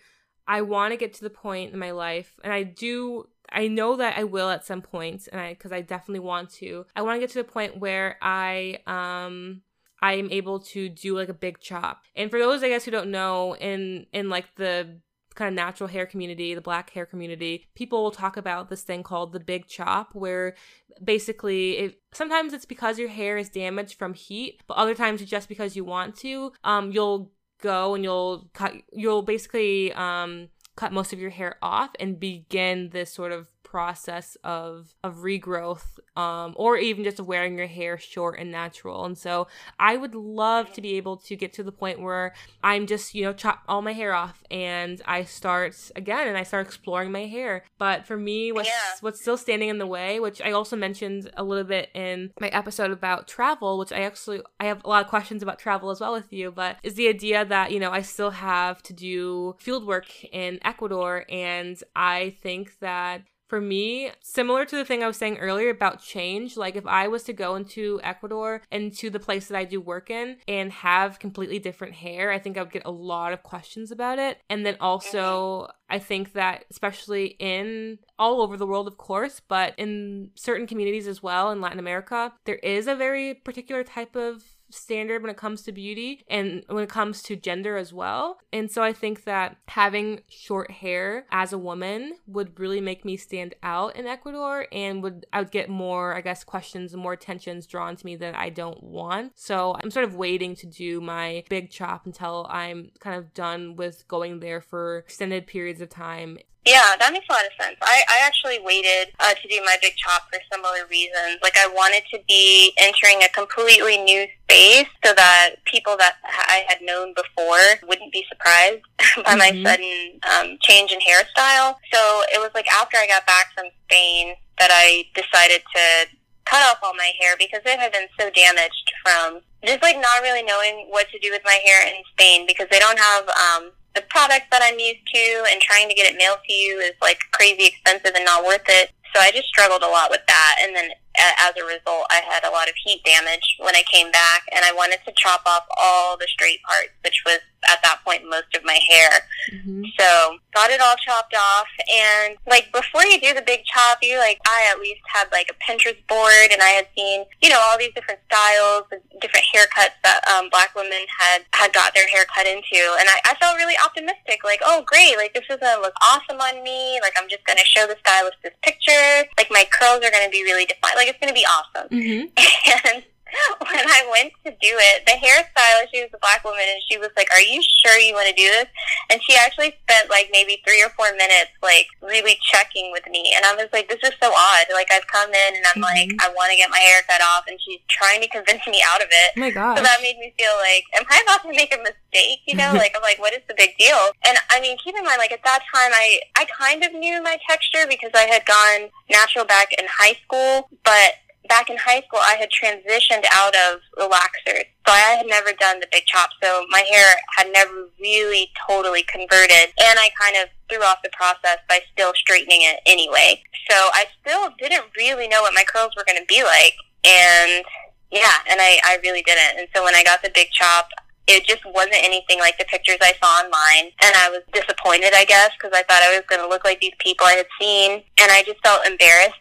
I want to get to the point in my life, and I do I know that I will at some point, and I because I definitely want to. I want to get to the point where I um I am able to do like a big chop. And for those I guess who don't know, in in like the kind of natural hair community, the black hair community, people will talk about this thing called the big chop, where basically it sometimes it's because your hair is damaged from heat, but other times it's just because you want to. Um, you'll go and you'll cut you'll basically um cut most of your hair off and begin this sort of process of of regrowth um, or even just wearing your hair short and natural. And so i would love to be able to get to the point where i'm just you know chop all my hair off and i start again and i start exploring my hair. But for me what's yeah. what's still standing in the way which i also mentioned a little bit in my episode about travel which i actually i have a lot of questions about travel as well with you but is the idea that you know i still have to do field work in ecuador. And i think that for me, similar to the thing I was saying earlier about change, like if I was to go into Ecuador and to the place that I do work in and have completely different hair, I think I would get a lot of questions about it. And then also, I think that especially in all over the world, of course, but in certain communities as well in Latin America, there is a very particular type of standard when it comes to beauty and when it comes to gender as well. And so I think that having short hair as a woman would really make me stand out in Ecuador and would I would get more, I guess, questions and more attentions drawn to me that I don't want. So I'm sort of waiting to do my big chop until I'm kind of done with going there for extended periods of time yeah, that makes a lot of sense. I, I actually waited uh, to do my big chop for similar reasons. Like, I wanted to be entering a completely new space so that people that I had known before wouldn't be surprised by mm-hmm. my sudden um, change in hairstyle. So it was like after I got back from Spain that I decided to cut off all my hair because it had been so damaged from just like not really knowing what to do with my hair in Spain because they don't have um, the products that I'm used to and trying to get it mailed to you is like crazy expensive and not worth it. So I just struggled a lot with that. And then as a result, I had a lot of heat damage when I came back, and I wanted to chop off all the straight parts, which was at that point most of my hair. Mm-hmm. So got it all chopped off, and like before you do the big chop, you like I at least had like a Pinterest board, and I had seen you know all these different styles, different haircuts that um, Black women had had got their hair cut into, and I, I felt really optimistic. Like, oh great, like this is gonna look awesome on me. Like I'm just gonna show the stylist this picture. Like my curls are gonna be really defined. Like it's gonna be awesome. Mm-hmm. And when I went to do it, the hairstylist, she was a black woman, and she was like, "Are you sure you want to do this?" And she actually spent like maybe three or four minutes, like really checking with me, and I was like, "This is so odd." Like I've come in and I'm mm-hmm. like, "I want to get my hair cut off," and she's trying to convince me out of it. Oh my god! So that made me feel like, "Am I about to make a mistake?" You know, like I'm like, "What is the big deal?" And I mean, keep in mind, like at that time, I I kind of knew my texture because I had gone natural back in high school, but back in high school, I had transitioned out of relaxers. So I had never done the big chop. So my hair had never really totally converted. And I kind of threw off the process by still straightening it anyway. So I still didn't really know what my curls were going to be like. And yeah, and I, I really didn't. And so when I got the big chop, it just wasn't anything like the pictures I saw online. And I was disappointed, I guess, because I thought I was going to look like these people I had seen. And I just felt embarrassed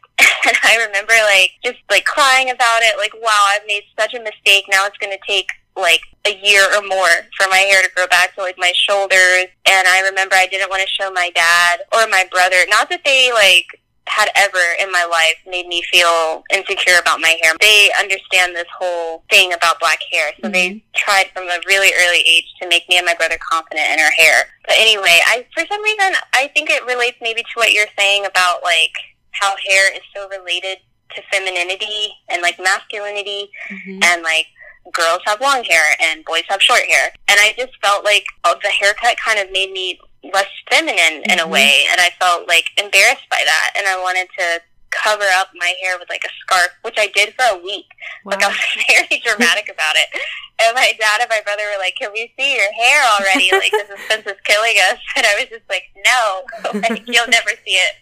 and I remember like just like crying about it, like, wow, I've made such a mistake. Now it's going to take like a year or more for my hair to grow back to like my shoulders. And I remember I didn't want to show my dad or my brother. Not that they like had ever in my life made me feel insecure about my hair. They understand this whole thing about black hair. So mm-hmm. they tried from a really early age to make me and my brother confident in our hair. But anyway, I for some reason I think it relates maybe to what you're saying about like how hair is so related to femininity and like masculinity mm-hmm. and like girls have long hair and boys have short hair. And I just felt like oh, the haircut kind of made me less feminine mm-hmm. in a mm-hmm. way. And I felt like embarrassed by that. And I wanted to cover up my hair with like a scarf, which I did for a week. Wow. Like I was very dramatic about it. And my dad and my brother were like, "Can we see your hair already? Like the suspense is killing us." And I was just like, "No, like you'll never see it."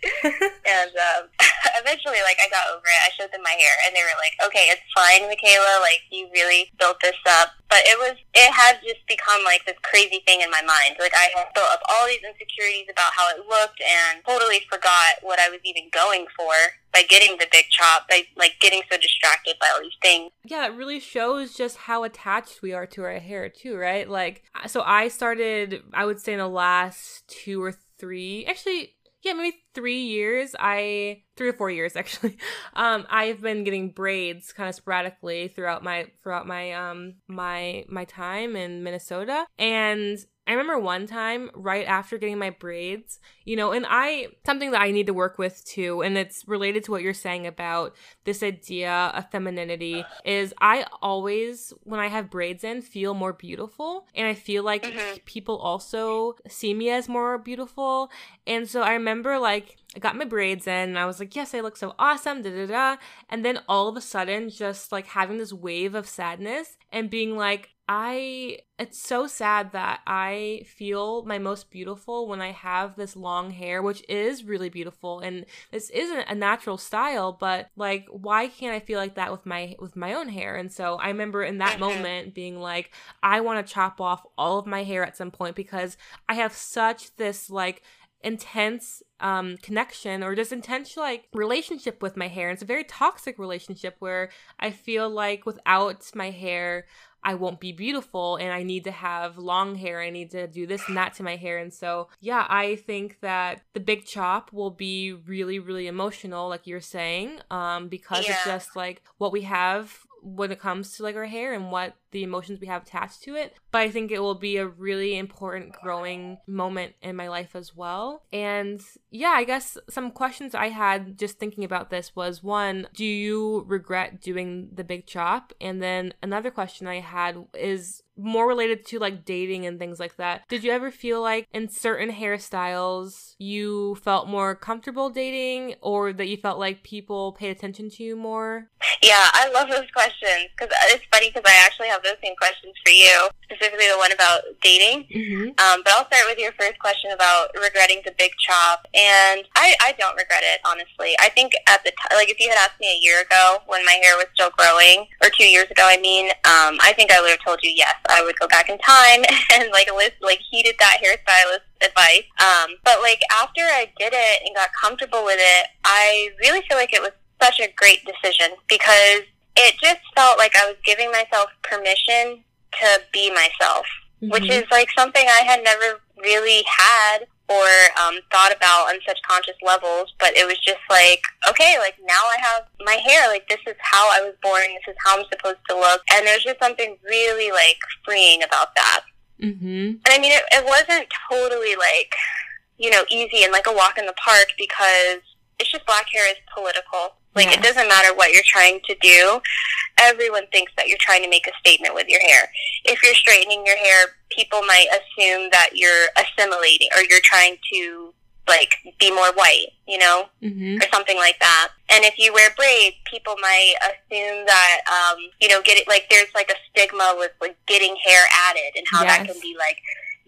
and um, eventually, like I got over it. I showed them my hair, and they were like, "Okay, it's fine, Mikala. Like you really built this up." But it was, it had just become like this crazy thing in my mind. Like I had built up all these insecurities about how it looked, and totally forgot what I was even going for by getting the big chop, by like getting so distracted by all these things. Yeah, it really shows just how attached we are to our hair too, right? Like so I started I would say in the last 2 or 3, actually yeah, maybe 3 years I 3 or 4 years actually. Um I've been getting braids kind of sporadically throughout my throughout my um my my time in Minnesota and I remember one time right after getting my braids, you know, and I, something that I need to work with too, and it's related to what you're saying about this idea of femininity, is I always, when I have braids in, feel more beautiful. And I feel like mm-hmm. people also see me as more beautiful. And so I remember like, I got my braids in and I was like, yes, I look so awesome, da da da. And then all of a sudden, just like having this wave of sadness and being like, I it's so sad that I feel my most beautiful when I have this long hair, which is really beautiful and this isn't a natural style, but like why can't I feel like that with my with my own hair? And so I remember in that moment being like I want to chop off all of my hair at some point because I have such this like intense um, connection or just intense like relationship with my hair. And it's a very toxic relationship where I feel like without my hair, I won't be beautiful and I need to have long hair. I need to do this and that to my hair. And so, yeah, I think that the big chop will be really, really emotional, like you're saying, um, because yeah. it's just like what we have when it comes to like our hair and what the emotions we have attached to it. But I think it will be a really important growing moment in my life as well. And yeah, I guess some questions I had just thinking about this was one, do you regret doing the big chop? And then another question I had is more related to like dating and things like that. Did you ever feel like in certain hairstyles you felt more comfortable dating or that you felt like people paid attention to you more? Yeah, I love those questions because it's funny because I actually have those same questions for you, specifically the one about dating. Mm-hmm. Um, but I'll start with your first question about regretting the big chop. And I, I don't regret it, honestly. I think at the time, like if you had asked me a year ago when my hair was still growing, or two years ago, I mean, um, I think I would have told you yes, I would go back in time and like list, like heeded that hairstylist advice. Um, but like after I did it and got comfortable with it, I really feel like it was such a great decision because it just felt like I was giving myself permission to be myself, mm-hmm. which is like something I had never really had or um, thought about on such conscious levels. But it was just like, okay, like now I have my hair. Like this is how I was born. This is how I'm supposed to look. And there's just something really like freeing about that. Mm-hmm. And I mean, it, it wasn't totally like, you know, easy and like a walk in the park because it's just black hair is political. Like yes. it doesn't matter what you're trying to do. Everyone thinks that you're trying to make a statement with your hair. If you're straightening your hair, people might assume that you're assimilating or you're trying to like be more white, you know, mm-hmm. or something like that. And if you wear braids, people might assume that um, you know, get it like there's like a stigma with like getting hair added and how yes. that can be like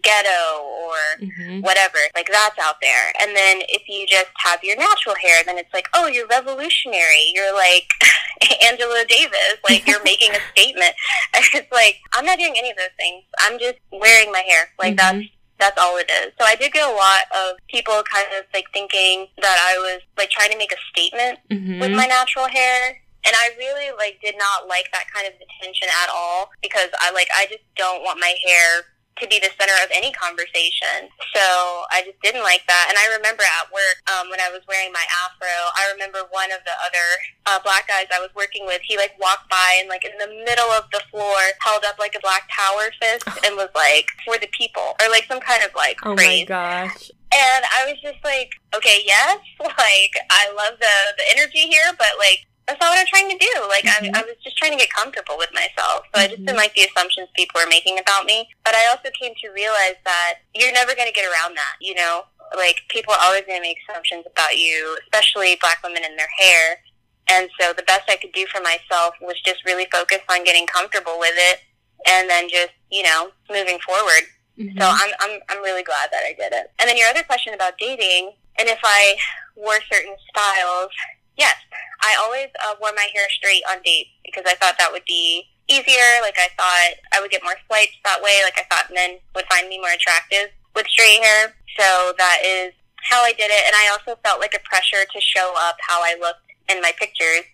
ghetto or mm-hmm. whatever. Like that's out there. And then if you just have your natural hair, then it's like, oh, you're revolutionary. You're like Angela Davis. Like you're making a statement. it's like I'm not doing any of those things. I'm just wearing my hair. Like mm-hmm. that's that's all it is. So I did get a lot of people kind of like thinking that I was like trying to make a statement mm-hmm. with my natural hair. And I really like did not like that kind of attention at all because I like I just don't want my hair to be the center of any conversation. So I just didn't like that. And I remember at work um, when I was wearing my afro, I remember one of the other uh, black guys I was working with, he like walked by and like in the middle of the floor held up like a black power fist and was like, for the people, or like some kind of like oh phrase. my gosh. And I was just like, okay, yes, like I love the the energy here, but like that's not what I'm trying to do. Like mm-hmm. I, I was just trying to get comfortable with myself. So mm-hmm. I just didn't like the assumptions people were making about me. But I also came to realize that you're never going to get around that. You know, like people are always going to make assumptions about you, especially black women in their hair. And so the best I could do for myself was just really focus on getting comfortable with it and then just, you know, moving forward. Mm-hmm. So I'm, I'm, I'm really glad that I did it. And then your other question about dating, and if I wore certain styles, yes, I always uh, wore my hair straight on dates because I thought that would be easier. Like I thought I would get more swipes that way. Like I thought men would find me more attractive with straight hair. So that is how I did it. And I also felt like a pressure to show up how I looked in my pictures.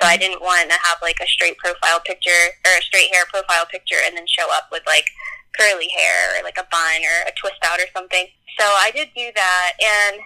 So I didn't want to have like a straight profile picture or a straight hair profile picture and then show up with like curly hair or like a bun or a twist out or something. So I did do that and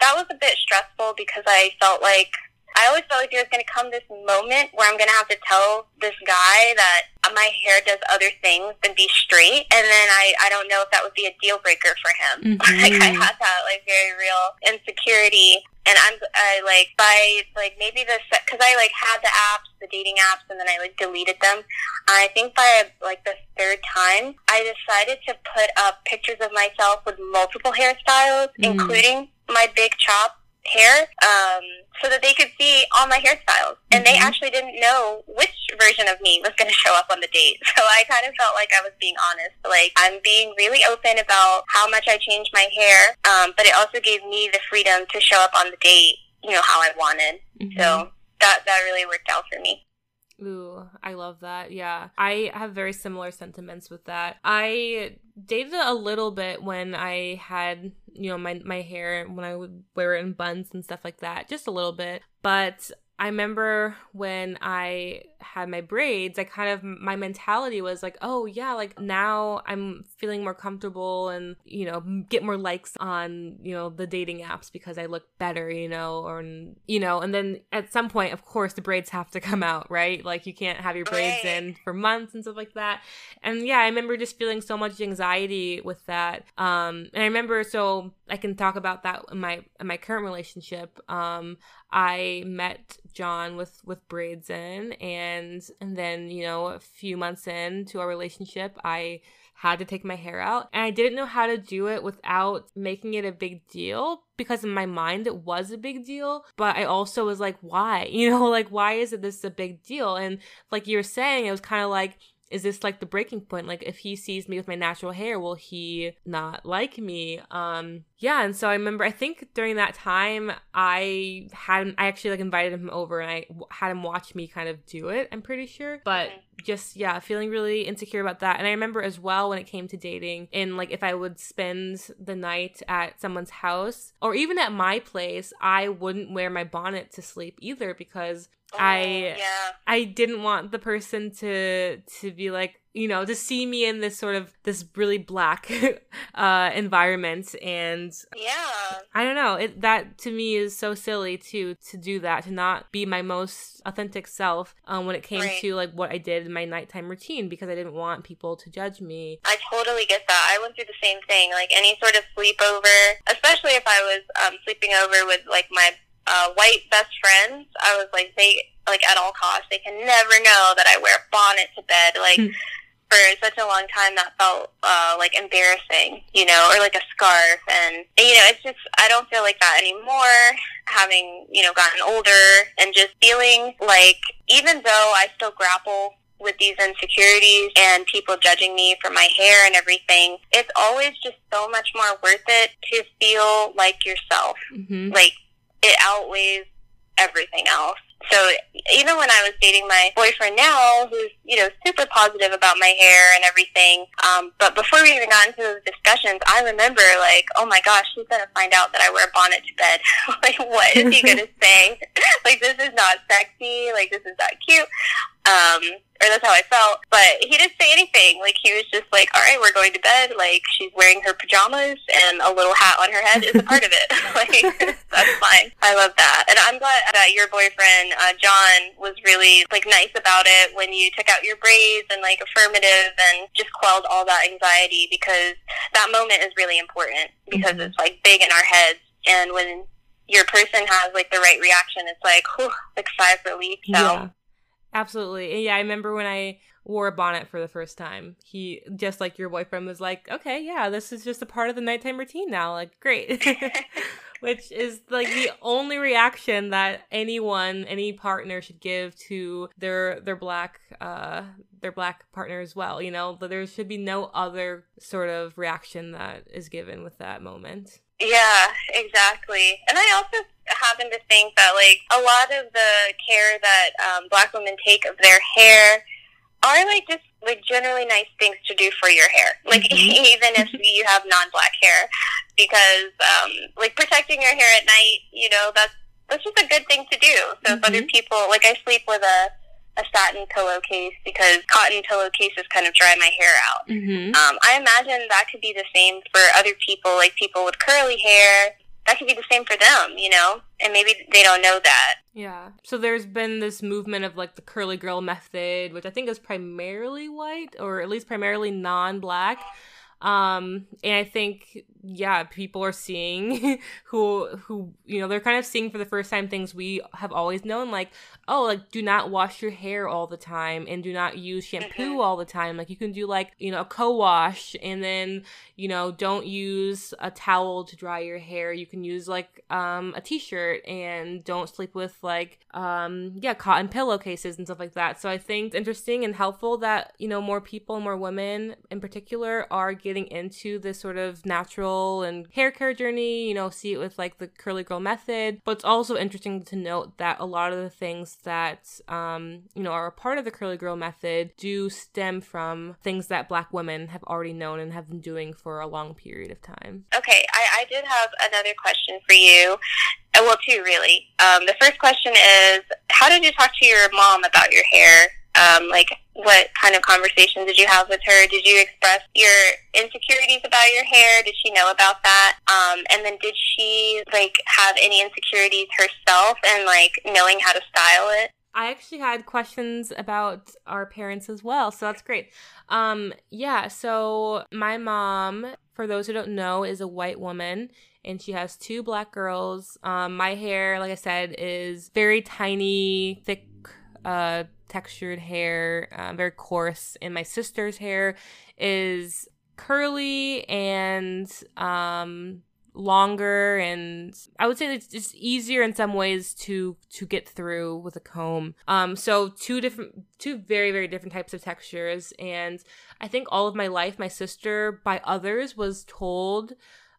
that was a bit stressful because I felt like I always felt like there was going to come this moment where I'm going to have to tell this guy that my hair does other things than be straight, and then I I don't know if that would be a deal breaker for him. Mm-hmm. like I had that like very real insecurity, and I'm I like by like maybe the because I like had the apps, the dating apps, and then I like deleted them. I think by like the third time, I decided to put up pictures of myself with multiple hairstyles, mm. including my big chop hair um, so that they could see all my hairstyles. And mm-hmm. they actually didn't know which version of me was going to show up on the date. So I kind of felt like I was being honest. Like, I'm being really open about how much I changed my hair, um, but it also gave me the freedom to show up on the date, you know, how I wanted. Mm-hmm. So that, that really worked out for me. Ooh, I love that. Yeah. I have very similar sentiments with that. I dated a little bit when I had, you know, my my hair when I would wear it in buns and stuff like that. Just a little bit. But I remember when I had my braids, I kind of, my mentality was like, oh yeah, like now I'm feeling more comfortable and, you know, get more likes on, you know, the dating apps because I look better, you know, or, you know, and then at some point, of course, the braids have to come out, right? Like you can't have your braids in for months and stuff like that. And yeah, I remember just feeling so much anxiety with that. Um, and I remember, so I can talk about that in my, in my current relationship. Um, I met John with with braids in and and then, you know, a few months into our relationship, I had to take my hair out and I didn't know how to do it without making it a big deal because in my mind it was a big deal, but I also was like, why? You know, like why is it this a big deal? And like you were saying, it was kind of like is this like the breaking point? Like if he sees me with my natural hair will he not like me? Um yeah and so i remember i think during that time i had i actually like invited him over and i had him watch me kind of do it i'm pretty sure. But just yeah feeling really insecure about that. And i remember as well when it came to dating and like if i would spend the night at someone's house or even at my place i wouldn't wear my bonnet to sleep either because Oh, I yeah. I didn't want the person to to be like you know to see me in this sort of this really black uh environment and yeah I don't know it that to me is so silly to to do that to not be my most authentic self um when it came right. to like what I did in my nighttime routine because I didn't want people to judge me. I totally get that. I went through the same thing like any sort of sleepover especially if I was um sleeping over with like my uh, white best friends, I was like, they like at all costs, they can never know that I wear a bonnet to bed. Like hmm. for such a long time, that felt uh, like embarrassing, you know, or like a scarf. And you know, it's just I don't feel like that anymore. Having you know gotten older and just feeling like even though I still grapple with these insecurities and people judging me for my hair and everything, it's always just so much more worth it to feel like yourself. Mm-hmm. Like it outweighs everything else. So even when I was dating my boyfriend now, who's you know super positive about my hair and everything, um, but before we even got into those discussions, I remember like, oh my gosh, he's gonna find out that I wear a bonnet to bed. like, what is he gonna say? like, this is not sexy. Like, this is not cute. Um, or that's how I felt. But he didn't say anything. Like he was just like, "All right, we're going to bed." Like she's wearing her pajamas and a little hat on her head is a part of it. like that's fine. I love that, and I'm glad that your boyfriend uh, John was really like nice about it when you took out your braids and like affirmative and just quelled all that anxiety because that moment is really important because mm-hmm. it's like big in our heads and when your person has like the right reaction, it's like, whew, like sigh of relief. So yeah. Absolutely. And yeah, I remember when I wore a bonnet for the first time. He just like your boyfriend was like, "Okay, yeah, this is just a part of the nighttime routine now." Like, great. Which is like the only reaction that anyone, any partner should give to their their black uh their black partner as well, you know? There should be no other sort of reaction that is given with that moment. Yeah, exactly. And I also happen to think that like a lot of the care that um, black women take of their hair are like just like generally nice things to do for your hair. Like mm-hmm. even if you have non-black hair, because um, like protecting your hair at night, you know, that's that's just a good thing to do. So mm-hmm. if other mm-hmm. people, like I sleep with a a satin pillowcase because cotton pillowcases kind of dry my hair out. Mm-hmm. Um, I imagine that could be the same for other people, like people with curly hair. That could be the same for them, you know? And maybe they don't know that. Yeah. So there's been this movement of like the curly girl method, which I think is primarily white or at least primarily non black. Um, and I think yeah, people are seeing who who you know they're kind of seeing for the first time things we have always known, like oh, like do not wash your hair all the time and do not use shampoo all the time. Like you can do like you know a co-wash and then you know don't use a towel to dry your hair. You can use like um a t-shirt and don't sleep with like um yeah cotton pillowcases and stuff like that. So I think it's interesting and helpful that you know more people, more women in particular, are getting into this sort of natural and hair care journey, you know, see it with like the curly girl method. But it's also interesting to note that a lot of the things that, um, you know, are a part of the curly girl method do stem from things that black women have already known and have been doing for a long period of time. Okay, I, I did have another question for you. Uh, well, two really. Um, the first question is, how did you talk to your mom about your hair? Um, like, what kind of conversation did you have with her? Did you express your insecurities about your hair? Did she know about that? Um, and then did she like have any insecurities herself and like knowing how to style it? I actually had questions about our parents as well, so that's great. Um, yeah, so my mom, for those who don't know, is a white woman and she has two black girls. Um, my hair, like I said, is very tiny, thick, uh, textured hair, uh, very coarse, and my sister's hair is curly and um longer and I would say it's just easier in some ways to to get through with a comb. Um so two different two very very different types of textures and I think all of my life my sister by others was told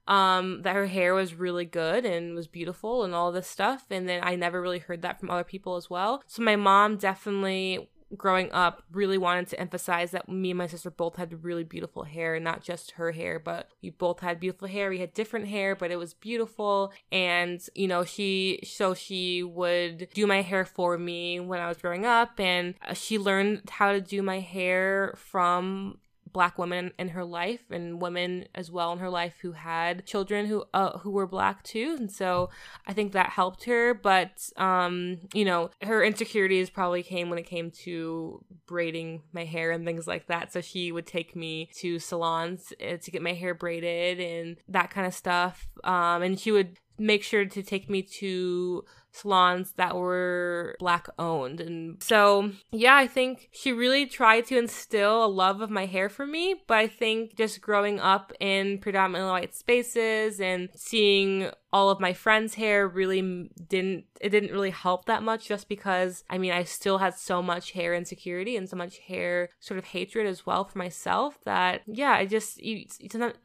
um, that her hair was really good and was beautiful and all this stuff. And then I never really heard that from other people as well. So my mom definitely growing up really wanted to emphasize that me and my sister both had really beautiful hair not just her hair but we both had beautiful hair we had different hair but it was beautiful and you know she so she would do my hair for me when i was growing up and she learned how to do my hair from black women in her life and women as well in her life who had children who uh, who were black too. And so i think that helped her but um you know her insecurities probably came when it came to braiding my hair and things like that. So she would take me to salons uh, to get my hair braided and that kind of stuff. Um and she would make sure to take me to salons that were black owned. And so, yeah, I think she really tried to instill a love of my hair for me. But I think just growing up in predominantly white spaces and seeing all of my friends' hair really didn't it didn't really help that much just because I mean I still had so much hair insecurity and so much hair sort of hatred as well for myself that yeah I just you,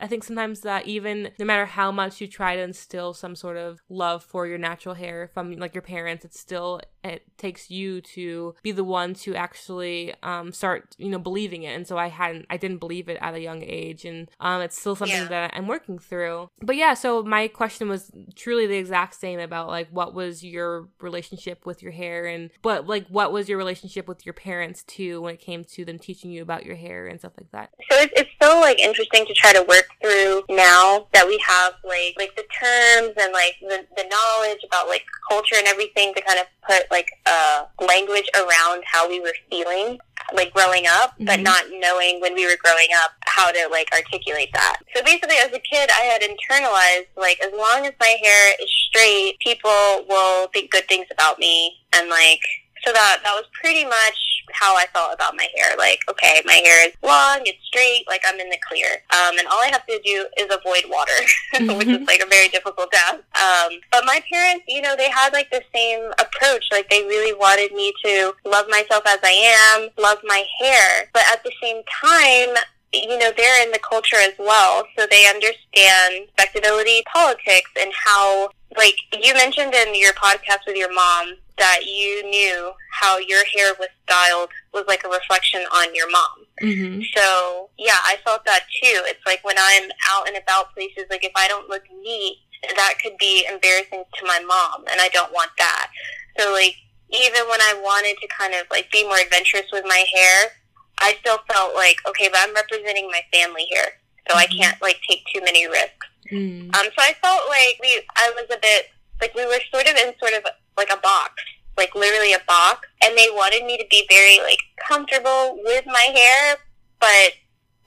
I think sometimes that even no matter how much you try to instill some sort of love for your natural hair from like your parents it's still it takes you to be the one to actually um, start you know believing it. And so I hadn't I didn't believe it at a young age. And um, it's still something yeah. that I'm working through. But yeah so my question was truly the exact same about like what was your relationship with your hair? And but like what was your relationship with your parents too when it came to them teaching you about your hair and stuff like that? So it's, it's so like interesting to try to work through now that we have like like the terms and like the, the knowledge about like culture and everything to kind of put like a language around how we were feeling like growing up, mm-hmm. but not knowing when we were growing up how to like articulate that. So basically, as a kid, I had internalized like as long as my hair is straight, people will think good things about me, and like so that that was pretty much how I felt about my hair. Like, okay, my hair is long, it's straight, like I'm in the clear. Um, and all I have to do is avoid water, which is like a very difficult task. Um, but my parents, you know, they had like the same approach. Like they really wanted me to love myself as I am, love my hair, but at the same time, you know, they're in the culture as well, so they understand respectability politics and how, like, you mentioned in your podcast with your mom that you knew how your hair was styled was like a reflection on your mom. Mm-hmm. So, yeah, I felt that too. It's like when I'm out and about places, like, if I don't look neat, that could be embarrassing to my mom, and I don't want that. So, like, even when I wanted to kind of, like, be more adventurous with my hair, I still felt like, okay, but I'm representing my family here, so mm-hmm. I can't like take too many risks. Mm. Um, so I felt like we, I was a bit like we were sort of in sort of like a box, like literally a box, and they wanted me to be very like comfortable with my hair, but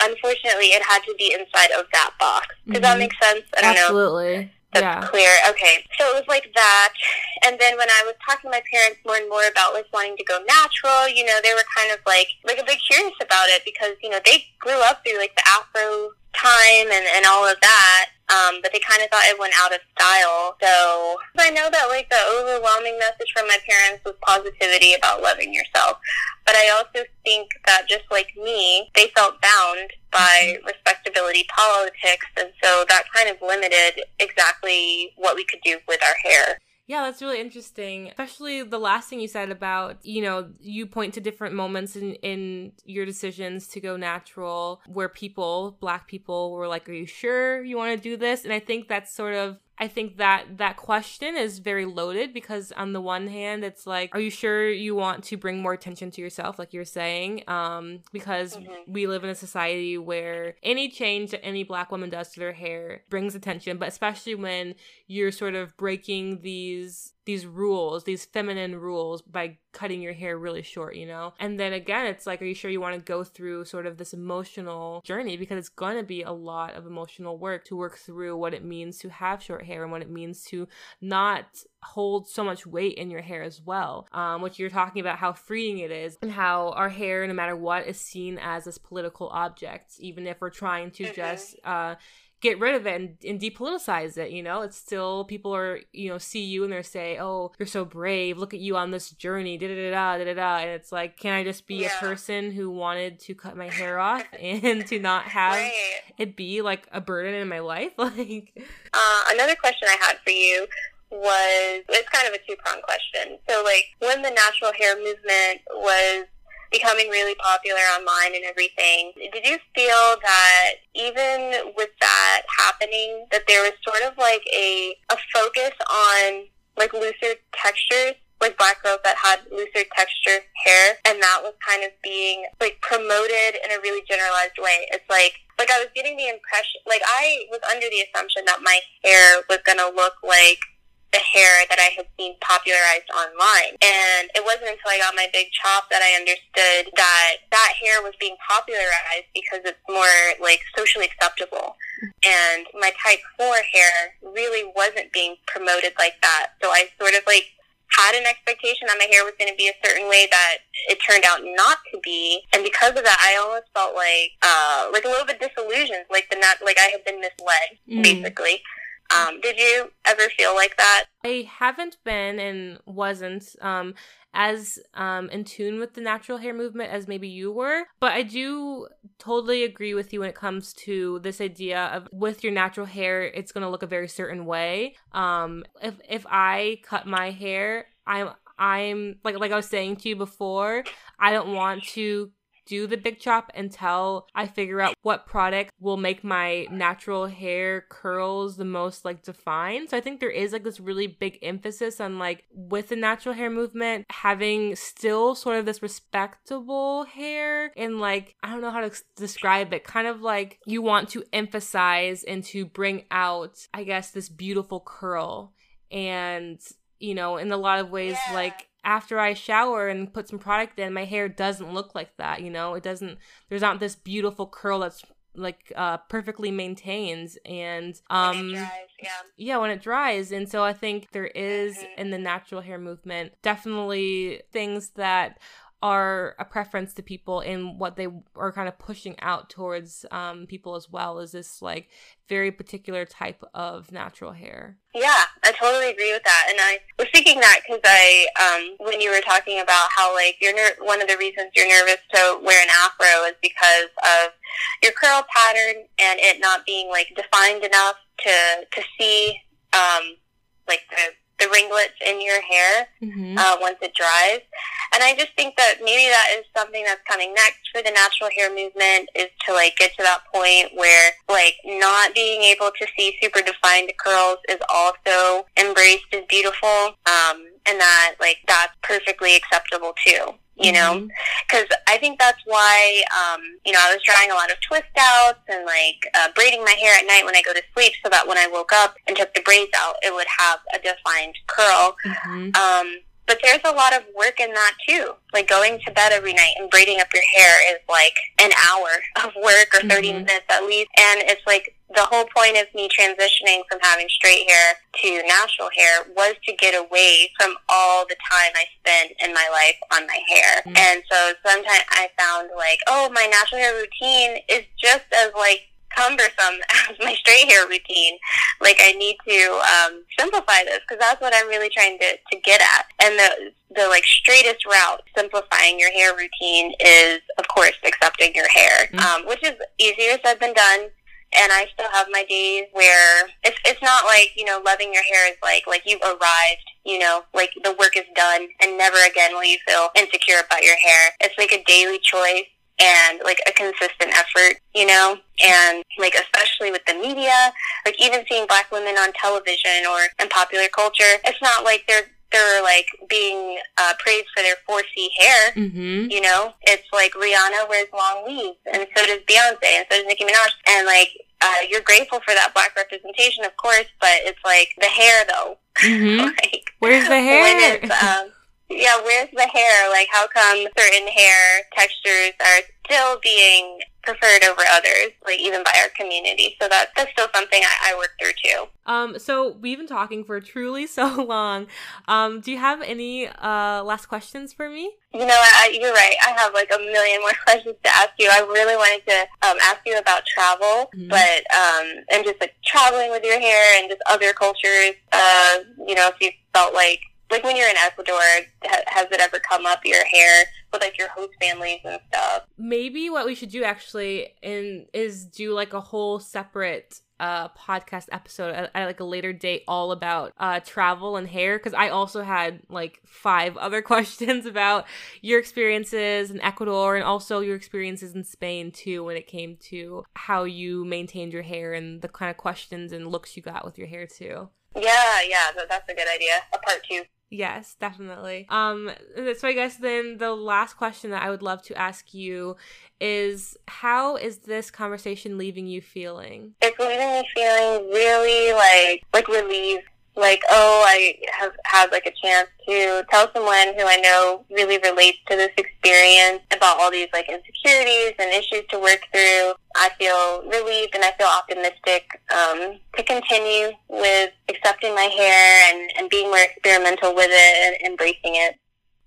unfortunately, it had to be inside of that box. Does mm-hmm. that make sense? I don't Absolutely. know. That's yeah. clear. Okay. So it was like that. And then when I was talking to my parents more and more about like wanting to go natural, you know, they were kind of like like a bit curious about it because, you know, they grew up through like the afro time and, and all of that. Um, but they kind of thought it went out of style. So I know that like the overwhelming message from my parents was positivity about loving yourself. But I also think that just like me, they felt bound by mm-hmm. respectability politics. And so that kind of limited exactly what we could do with our hair. Yeah, that's really interesting. Especially the last thing you said about, you know, you point to different moments in, in your decisions to go natural where people, black people, were like, Are you sure you want to do this? And I think that's sort of I think that that question is very loaded because on the one hand, it's like, are you sure you want to bring more attention to yourself, like you're saying? Um, because mm-hmm. we live in a society where any change that any black woman does to their hair brings attention, but especially when you're sort of breaking these these rules, these feminine rules by cutting your hair really short, you know? And then again, it's like, are you sure you want to go through sort of this emotional journey? Because it's going to be a lot of emotional work to work through what it means to have short hair and what it means to not hold so much weight in your hair as well. Um, which you're talking about how freeing it is and how our hair, no matter what, is seen as this political object, even if we're trying to mm-hmm. just, uh, get rid of it and, and depoliticize it you know it's still people are you know see you and they're say oh you're so brave look at you on this journey da da da da da and it's like can i just be yeah. a person who wanted to cut my hair off and to not have right. it be like a burden in my life like uh, another question i had for you was it's kind of a two pronged question. So like when the natural hair movement was becoming really popular online and everything. Did you feel that even with that happening, that there was sort of like a, a focus on like looser textures? Like black girls that had looser texture hair, and that was kind of being like promoted in a really generalized way. It's like like I was getting the impression, like I was under the assumption that my hair was gonna look like the hair that I had seen popularized online. And it wasn't until I got my big chop that I understood that that hair was being popularized because it's more like socially acceptable. And my type 4 hair really wasn't being promoted like that. So I sort of like had an expectation that my hair was going to be a certain way that it turned out not to be, and because of that, I almost felt like uh, like a little bit disillusioned, like the not like I had been misled, mm. basically. Um, did you ever feel like that? I haven't been and wasn't um, as um, in tune with the natural hair movement as maybe you were, but I do totally agree with you when it comes to this idea of with your natural hair, it's going to look a very certain way. Um, if if I cut my hair, I'm I'm like like I was saying to you before, I don't want to do the big chop until I figure out what product will make my natural hair curls the most like defined. So I think there is like this really big emphasis on like with the natural hair movement having still sort of this respectable hair and like I don't know how to describe it, kind of like you want to emphasize and to bring out I guess this beautiful curl and you know in a lot of ways yeah. like after I shower and put some product in, my hair doesn't look like that, you know? It doesn't there's not this beautiful curl that's like uh perfectly maintains and um dries, yeah. yeah when it dries and so i think there is, mm-hmm. in the natural hair movement definitely things that are a preference to people and what they are kind of pushing out towards um, people as well is this like very particular type of natural hair. Yeah i totally agree with that and i was thinking that because i um, when you were talking about how like you're ner- one of the reasons you're nervous to wear an afro is because of your curl pattern and it not being like defined enough to to see um, like the the ringlets in your hair mm-hmm. uh, once it dries. And I just think that maybe that is something that's coming next for the natural hair movement is to like get to that point where like not being able to see super defined curls is also embraced as beautiful. Um, and that like that's perfectly acceptable too you know because mm-hmm. i think that's why um, you know i was trying a lot of twist outs and like uh, braiding my hair at night when i go to sleep so that when i woke up and took the braids out it would have a defined curl mm-hmm. um, but there's a lot of work in that too. Like going to bed every night and braiding up your hair is like an hour of work or 30 mm-hmm. minutes at least. And it's like the whole point of me transitioning from having straight hair to natural hair was to get away from all the time I spend in my life on my hair. Mm-hmm. And so sometimes I found like, oh, my natural hair routine is just as like cumbersome as my straight hair routine. Like I need to um, simplify this because that's what I'm really trying to, to get at. And the the like straightest route, simplifying your hair routine, is of course accepting your hair, mm-hmm. um, which is easier said than done. And I still have my days where it's it's not like you know loving your hair is like like you've arrived you know, like the work is done and never again will you feel insecure about your hair. It's like a daily choice and like a consistent effort, you know, and like especially with the media, like even seeing black women on television or in popular culture, it's not like they're they're like being uh, praised for their 4C hair. Mm-hmm. You know, it's like Rihanna wears long weaves, and so does Beyonce, and so does Nicki Minaj, and like uh, you're grateful for that black representation, of course, but it's like the hair though. Mm-hmm. like, Where's the hair? Um, yeah, where's the hair? Like, how come certain hair textures are still being preferred over others, like even by our community. So that that's still something I, I work through too. Um, so we've been talking for truly so long. Um, do you have any uh last questions for me? You know, I, you're right. I have like a million more questions to ask you. I really wanted to um, ask you about travel, mm-hmm. but um, and just like traveling with your hair and just other cultures. Uh, you know, if you felt like like when you're in Ecuador, has it ever come up your hair with like your host families and stuff? Maybe what we should do actually in is do like a whole separate uh podcast episode at, at, like a later date all about uh travel and hair because i also had like five other questions about your experiences in ecuador and also your experiences in spain too when it came to how you maintained your hair and the kind of questions and looks you got with your hair too. Yeah yeah that's a good idea. A part two Yes, definitely. Um so I guess then the last question that I would love to ask you is how is this conversation leaving you feeling? It's leaving me feeling really like like relieved like, oh, I have had like a chance to tell someone who I know really relates to this experience about all these like insecurities and issues to work through. I feel relieved and I feel optimistic um, to continue with accepting my hair and, and being more experimental with it and embracing it.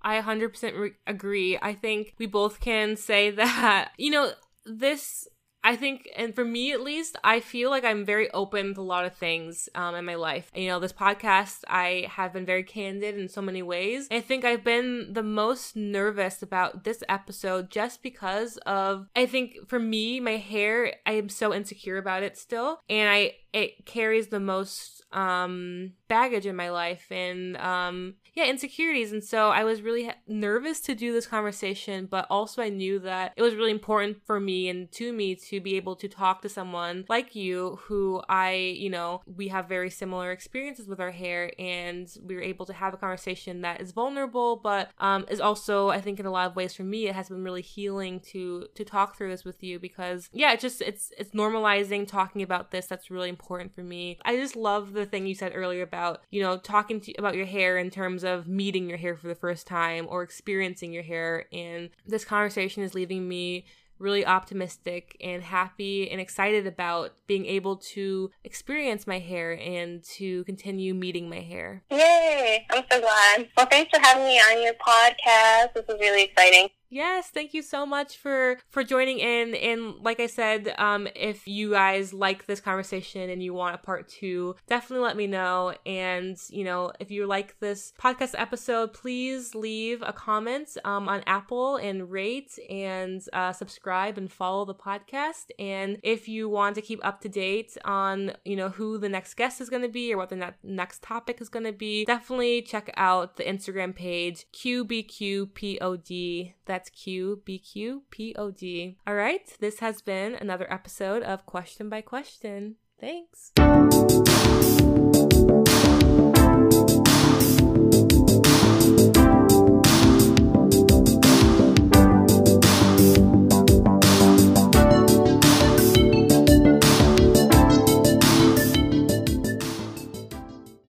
I 100% re- agree. I think we both can say that, you know, this I think, and for me at least, I feel like I'm very open to a lot of things um, in my life. You know, this podcast, I have been very candid in so many ways. I think I've been the most nervous about this episode just because of, I think for me, my hair, I am so insecure about it still. And I, it carries the most um baggage in my life and um yeah insecurities. And so i was really nervous to do this conversation but also i knew that it was really important for me and to me to be able to talk to someone like you who i you know we have very similar experiences with our hair and we were able to have a conversation that is vulnerable but um is also i think in a lot of ways for me it has been really healing to to talk through this with you because yeah it just it's it's normalizing talking about this that's really important for me i just love the thing you said earlier about, you know, talking to, about your hair in terms of meeting your hair for the first time or experiencing your hair. And this conversation is leaving me really optimistic and happy and excited about being able to experience my hair and to continue meeting my hair. Yay! I'm so glad. Well, thanks for having me on your podcast. This is really exciting. Yes, thank you so much for for joining in. And like I said, um, if you guys like this conversation and you want a part two, definitely let me know. And you know, if you like this podcast episode, please leave a comment um, on Apple and rate and uh, subscribe and follow the podcast. And if you want to keep up to date on you know who the next guest is going to be or what the ne- next topic is going to be, definitely check out the Instagram page QBQPOD. That's Q B Q P O D. All right, this has been another episode of Question by Question. Thanks.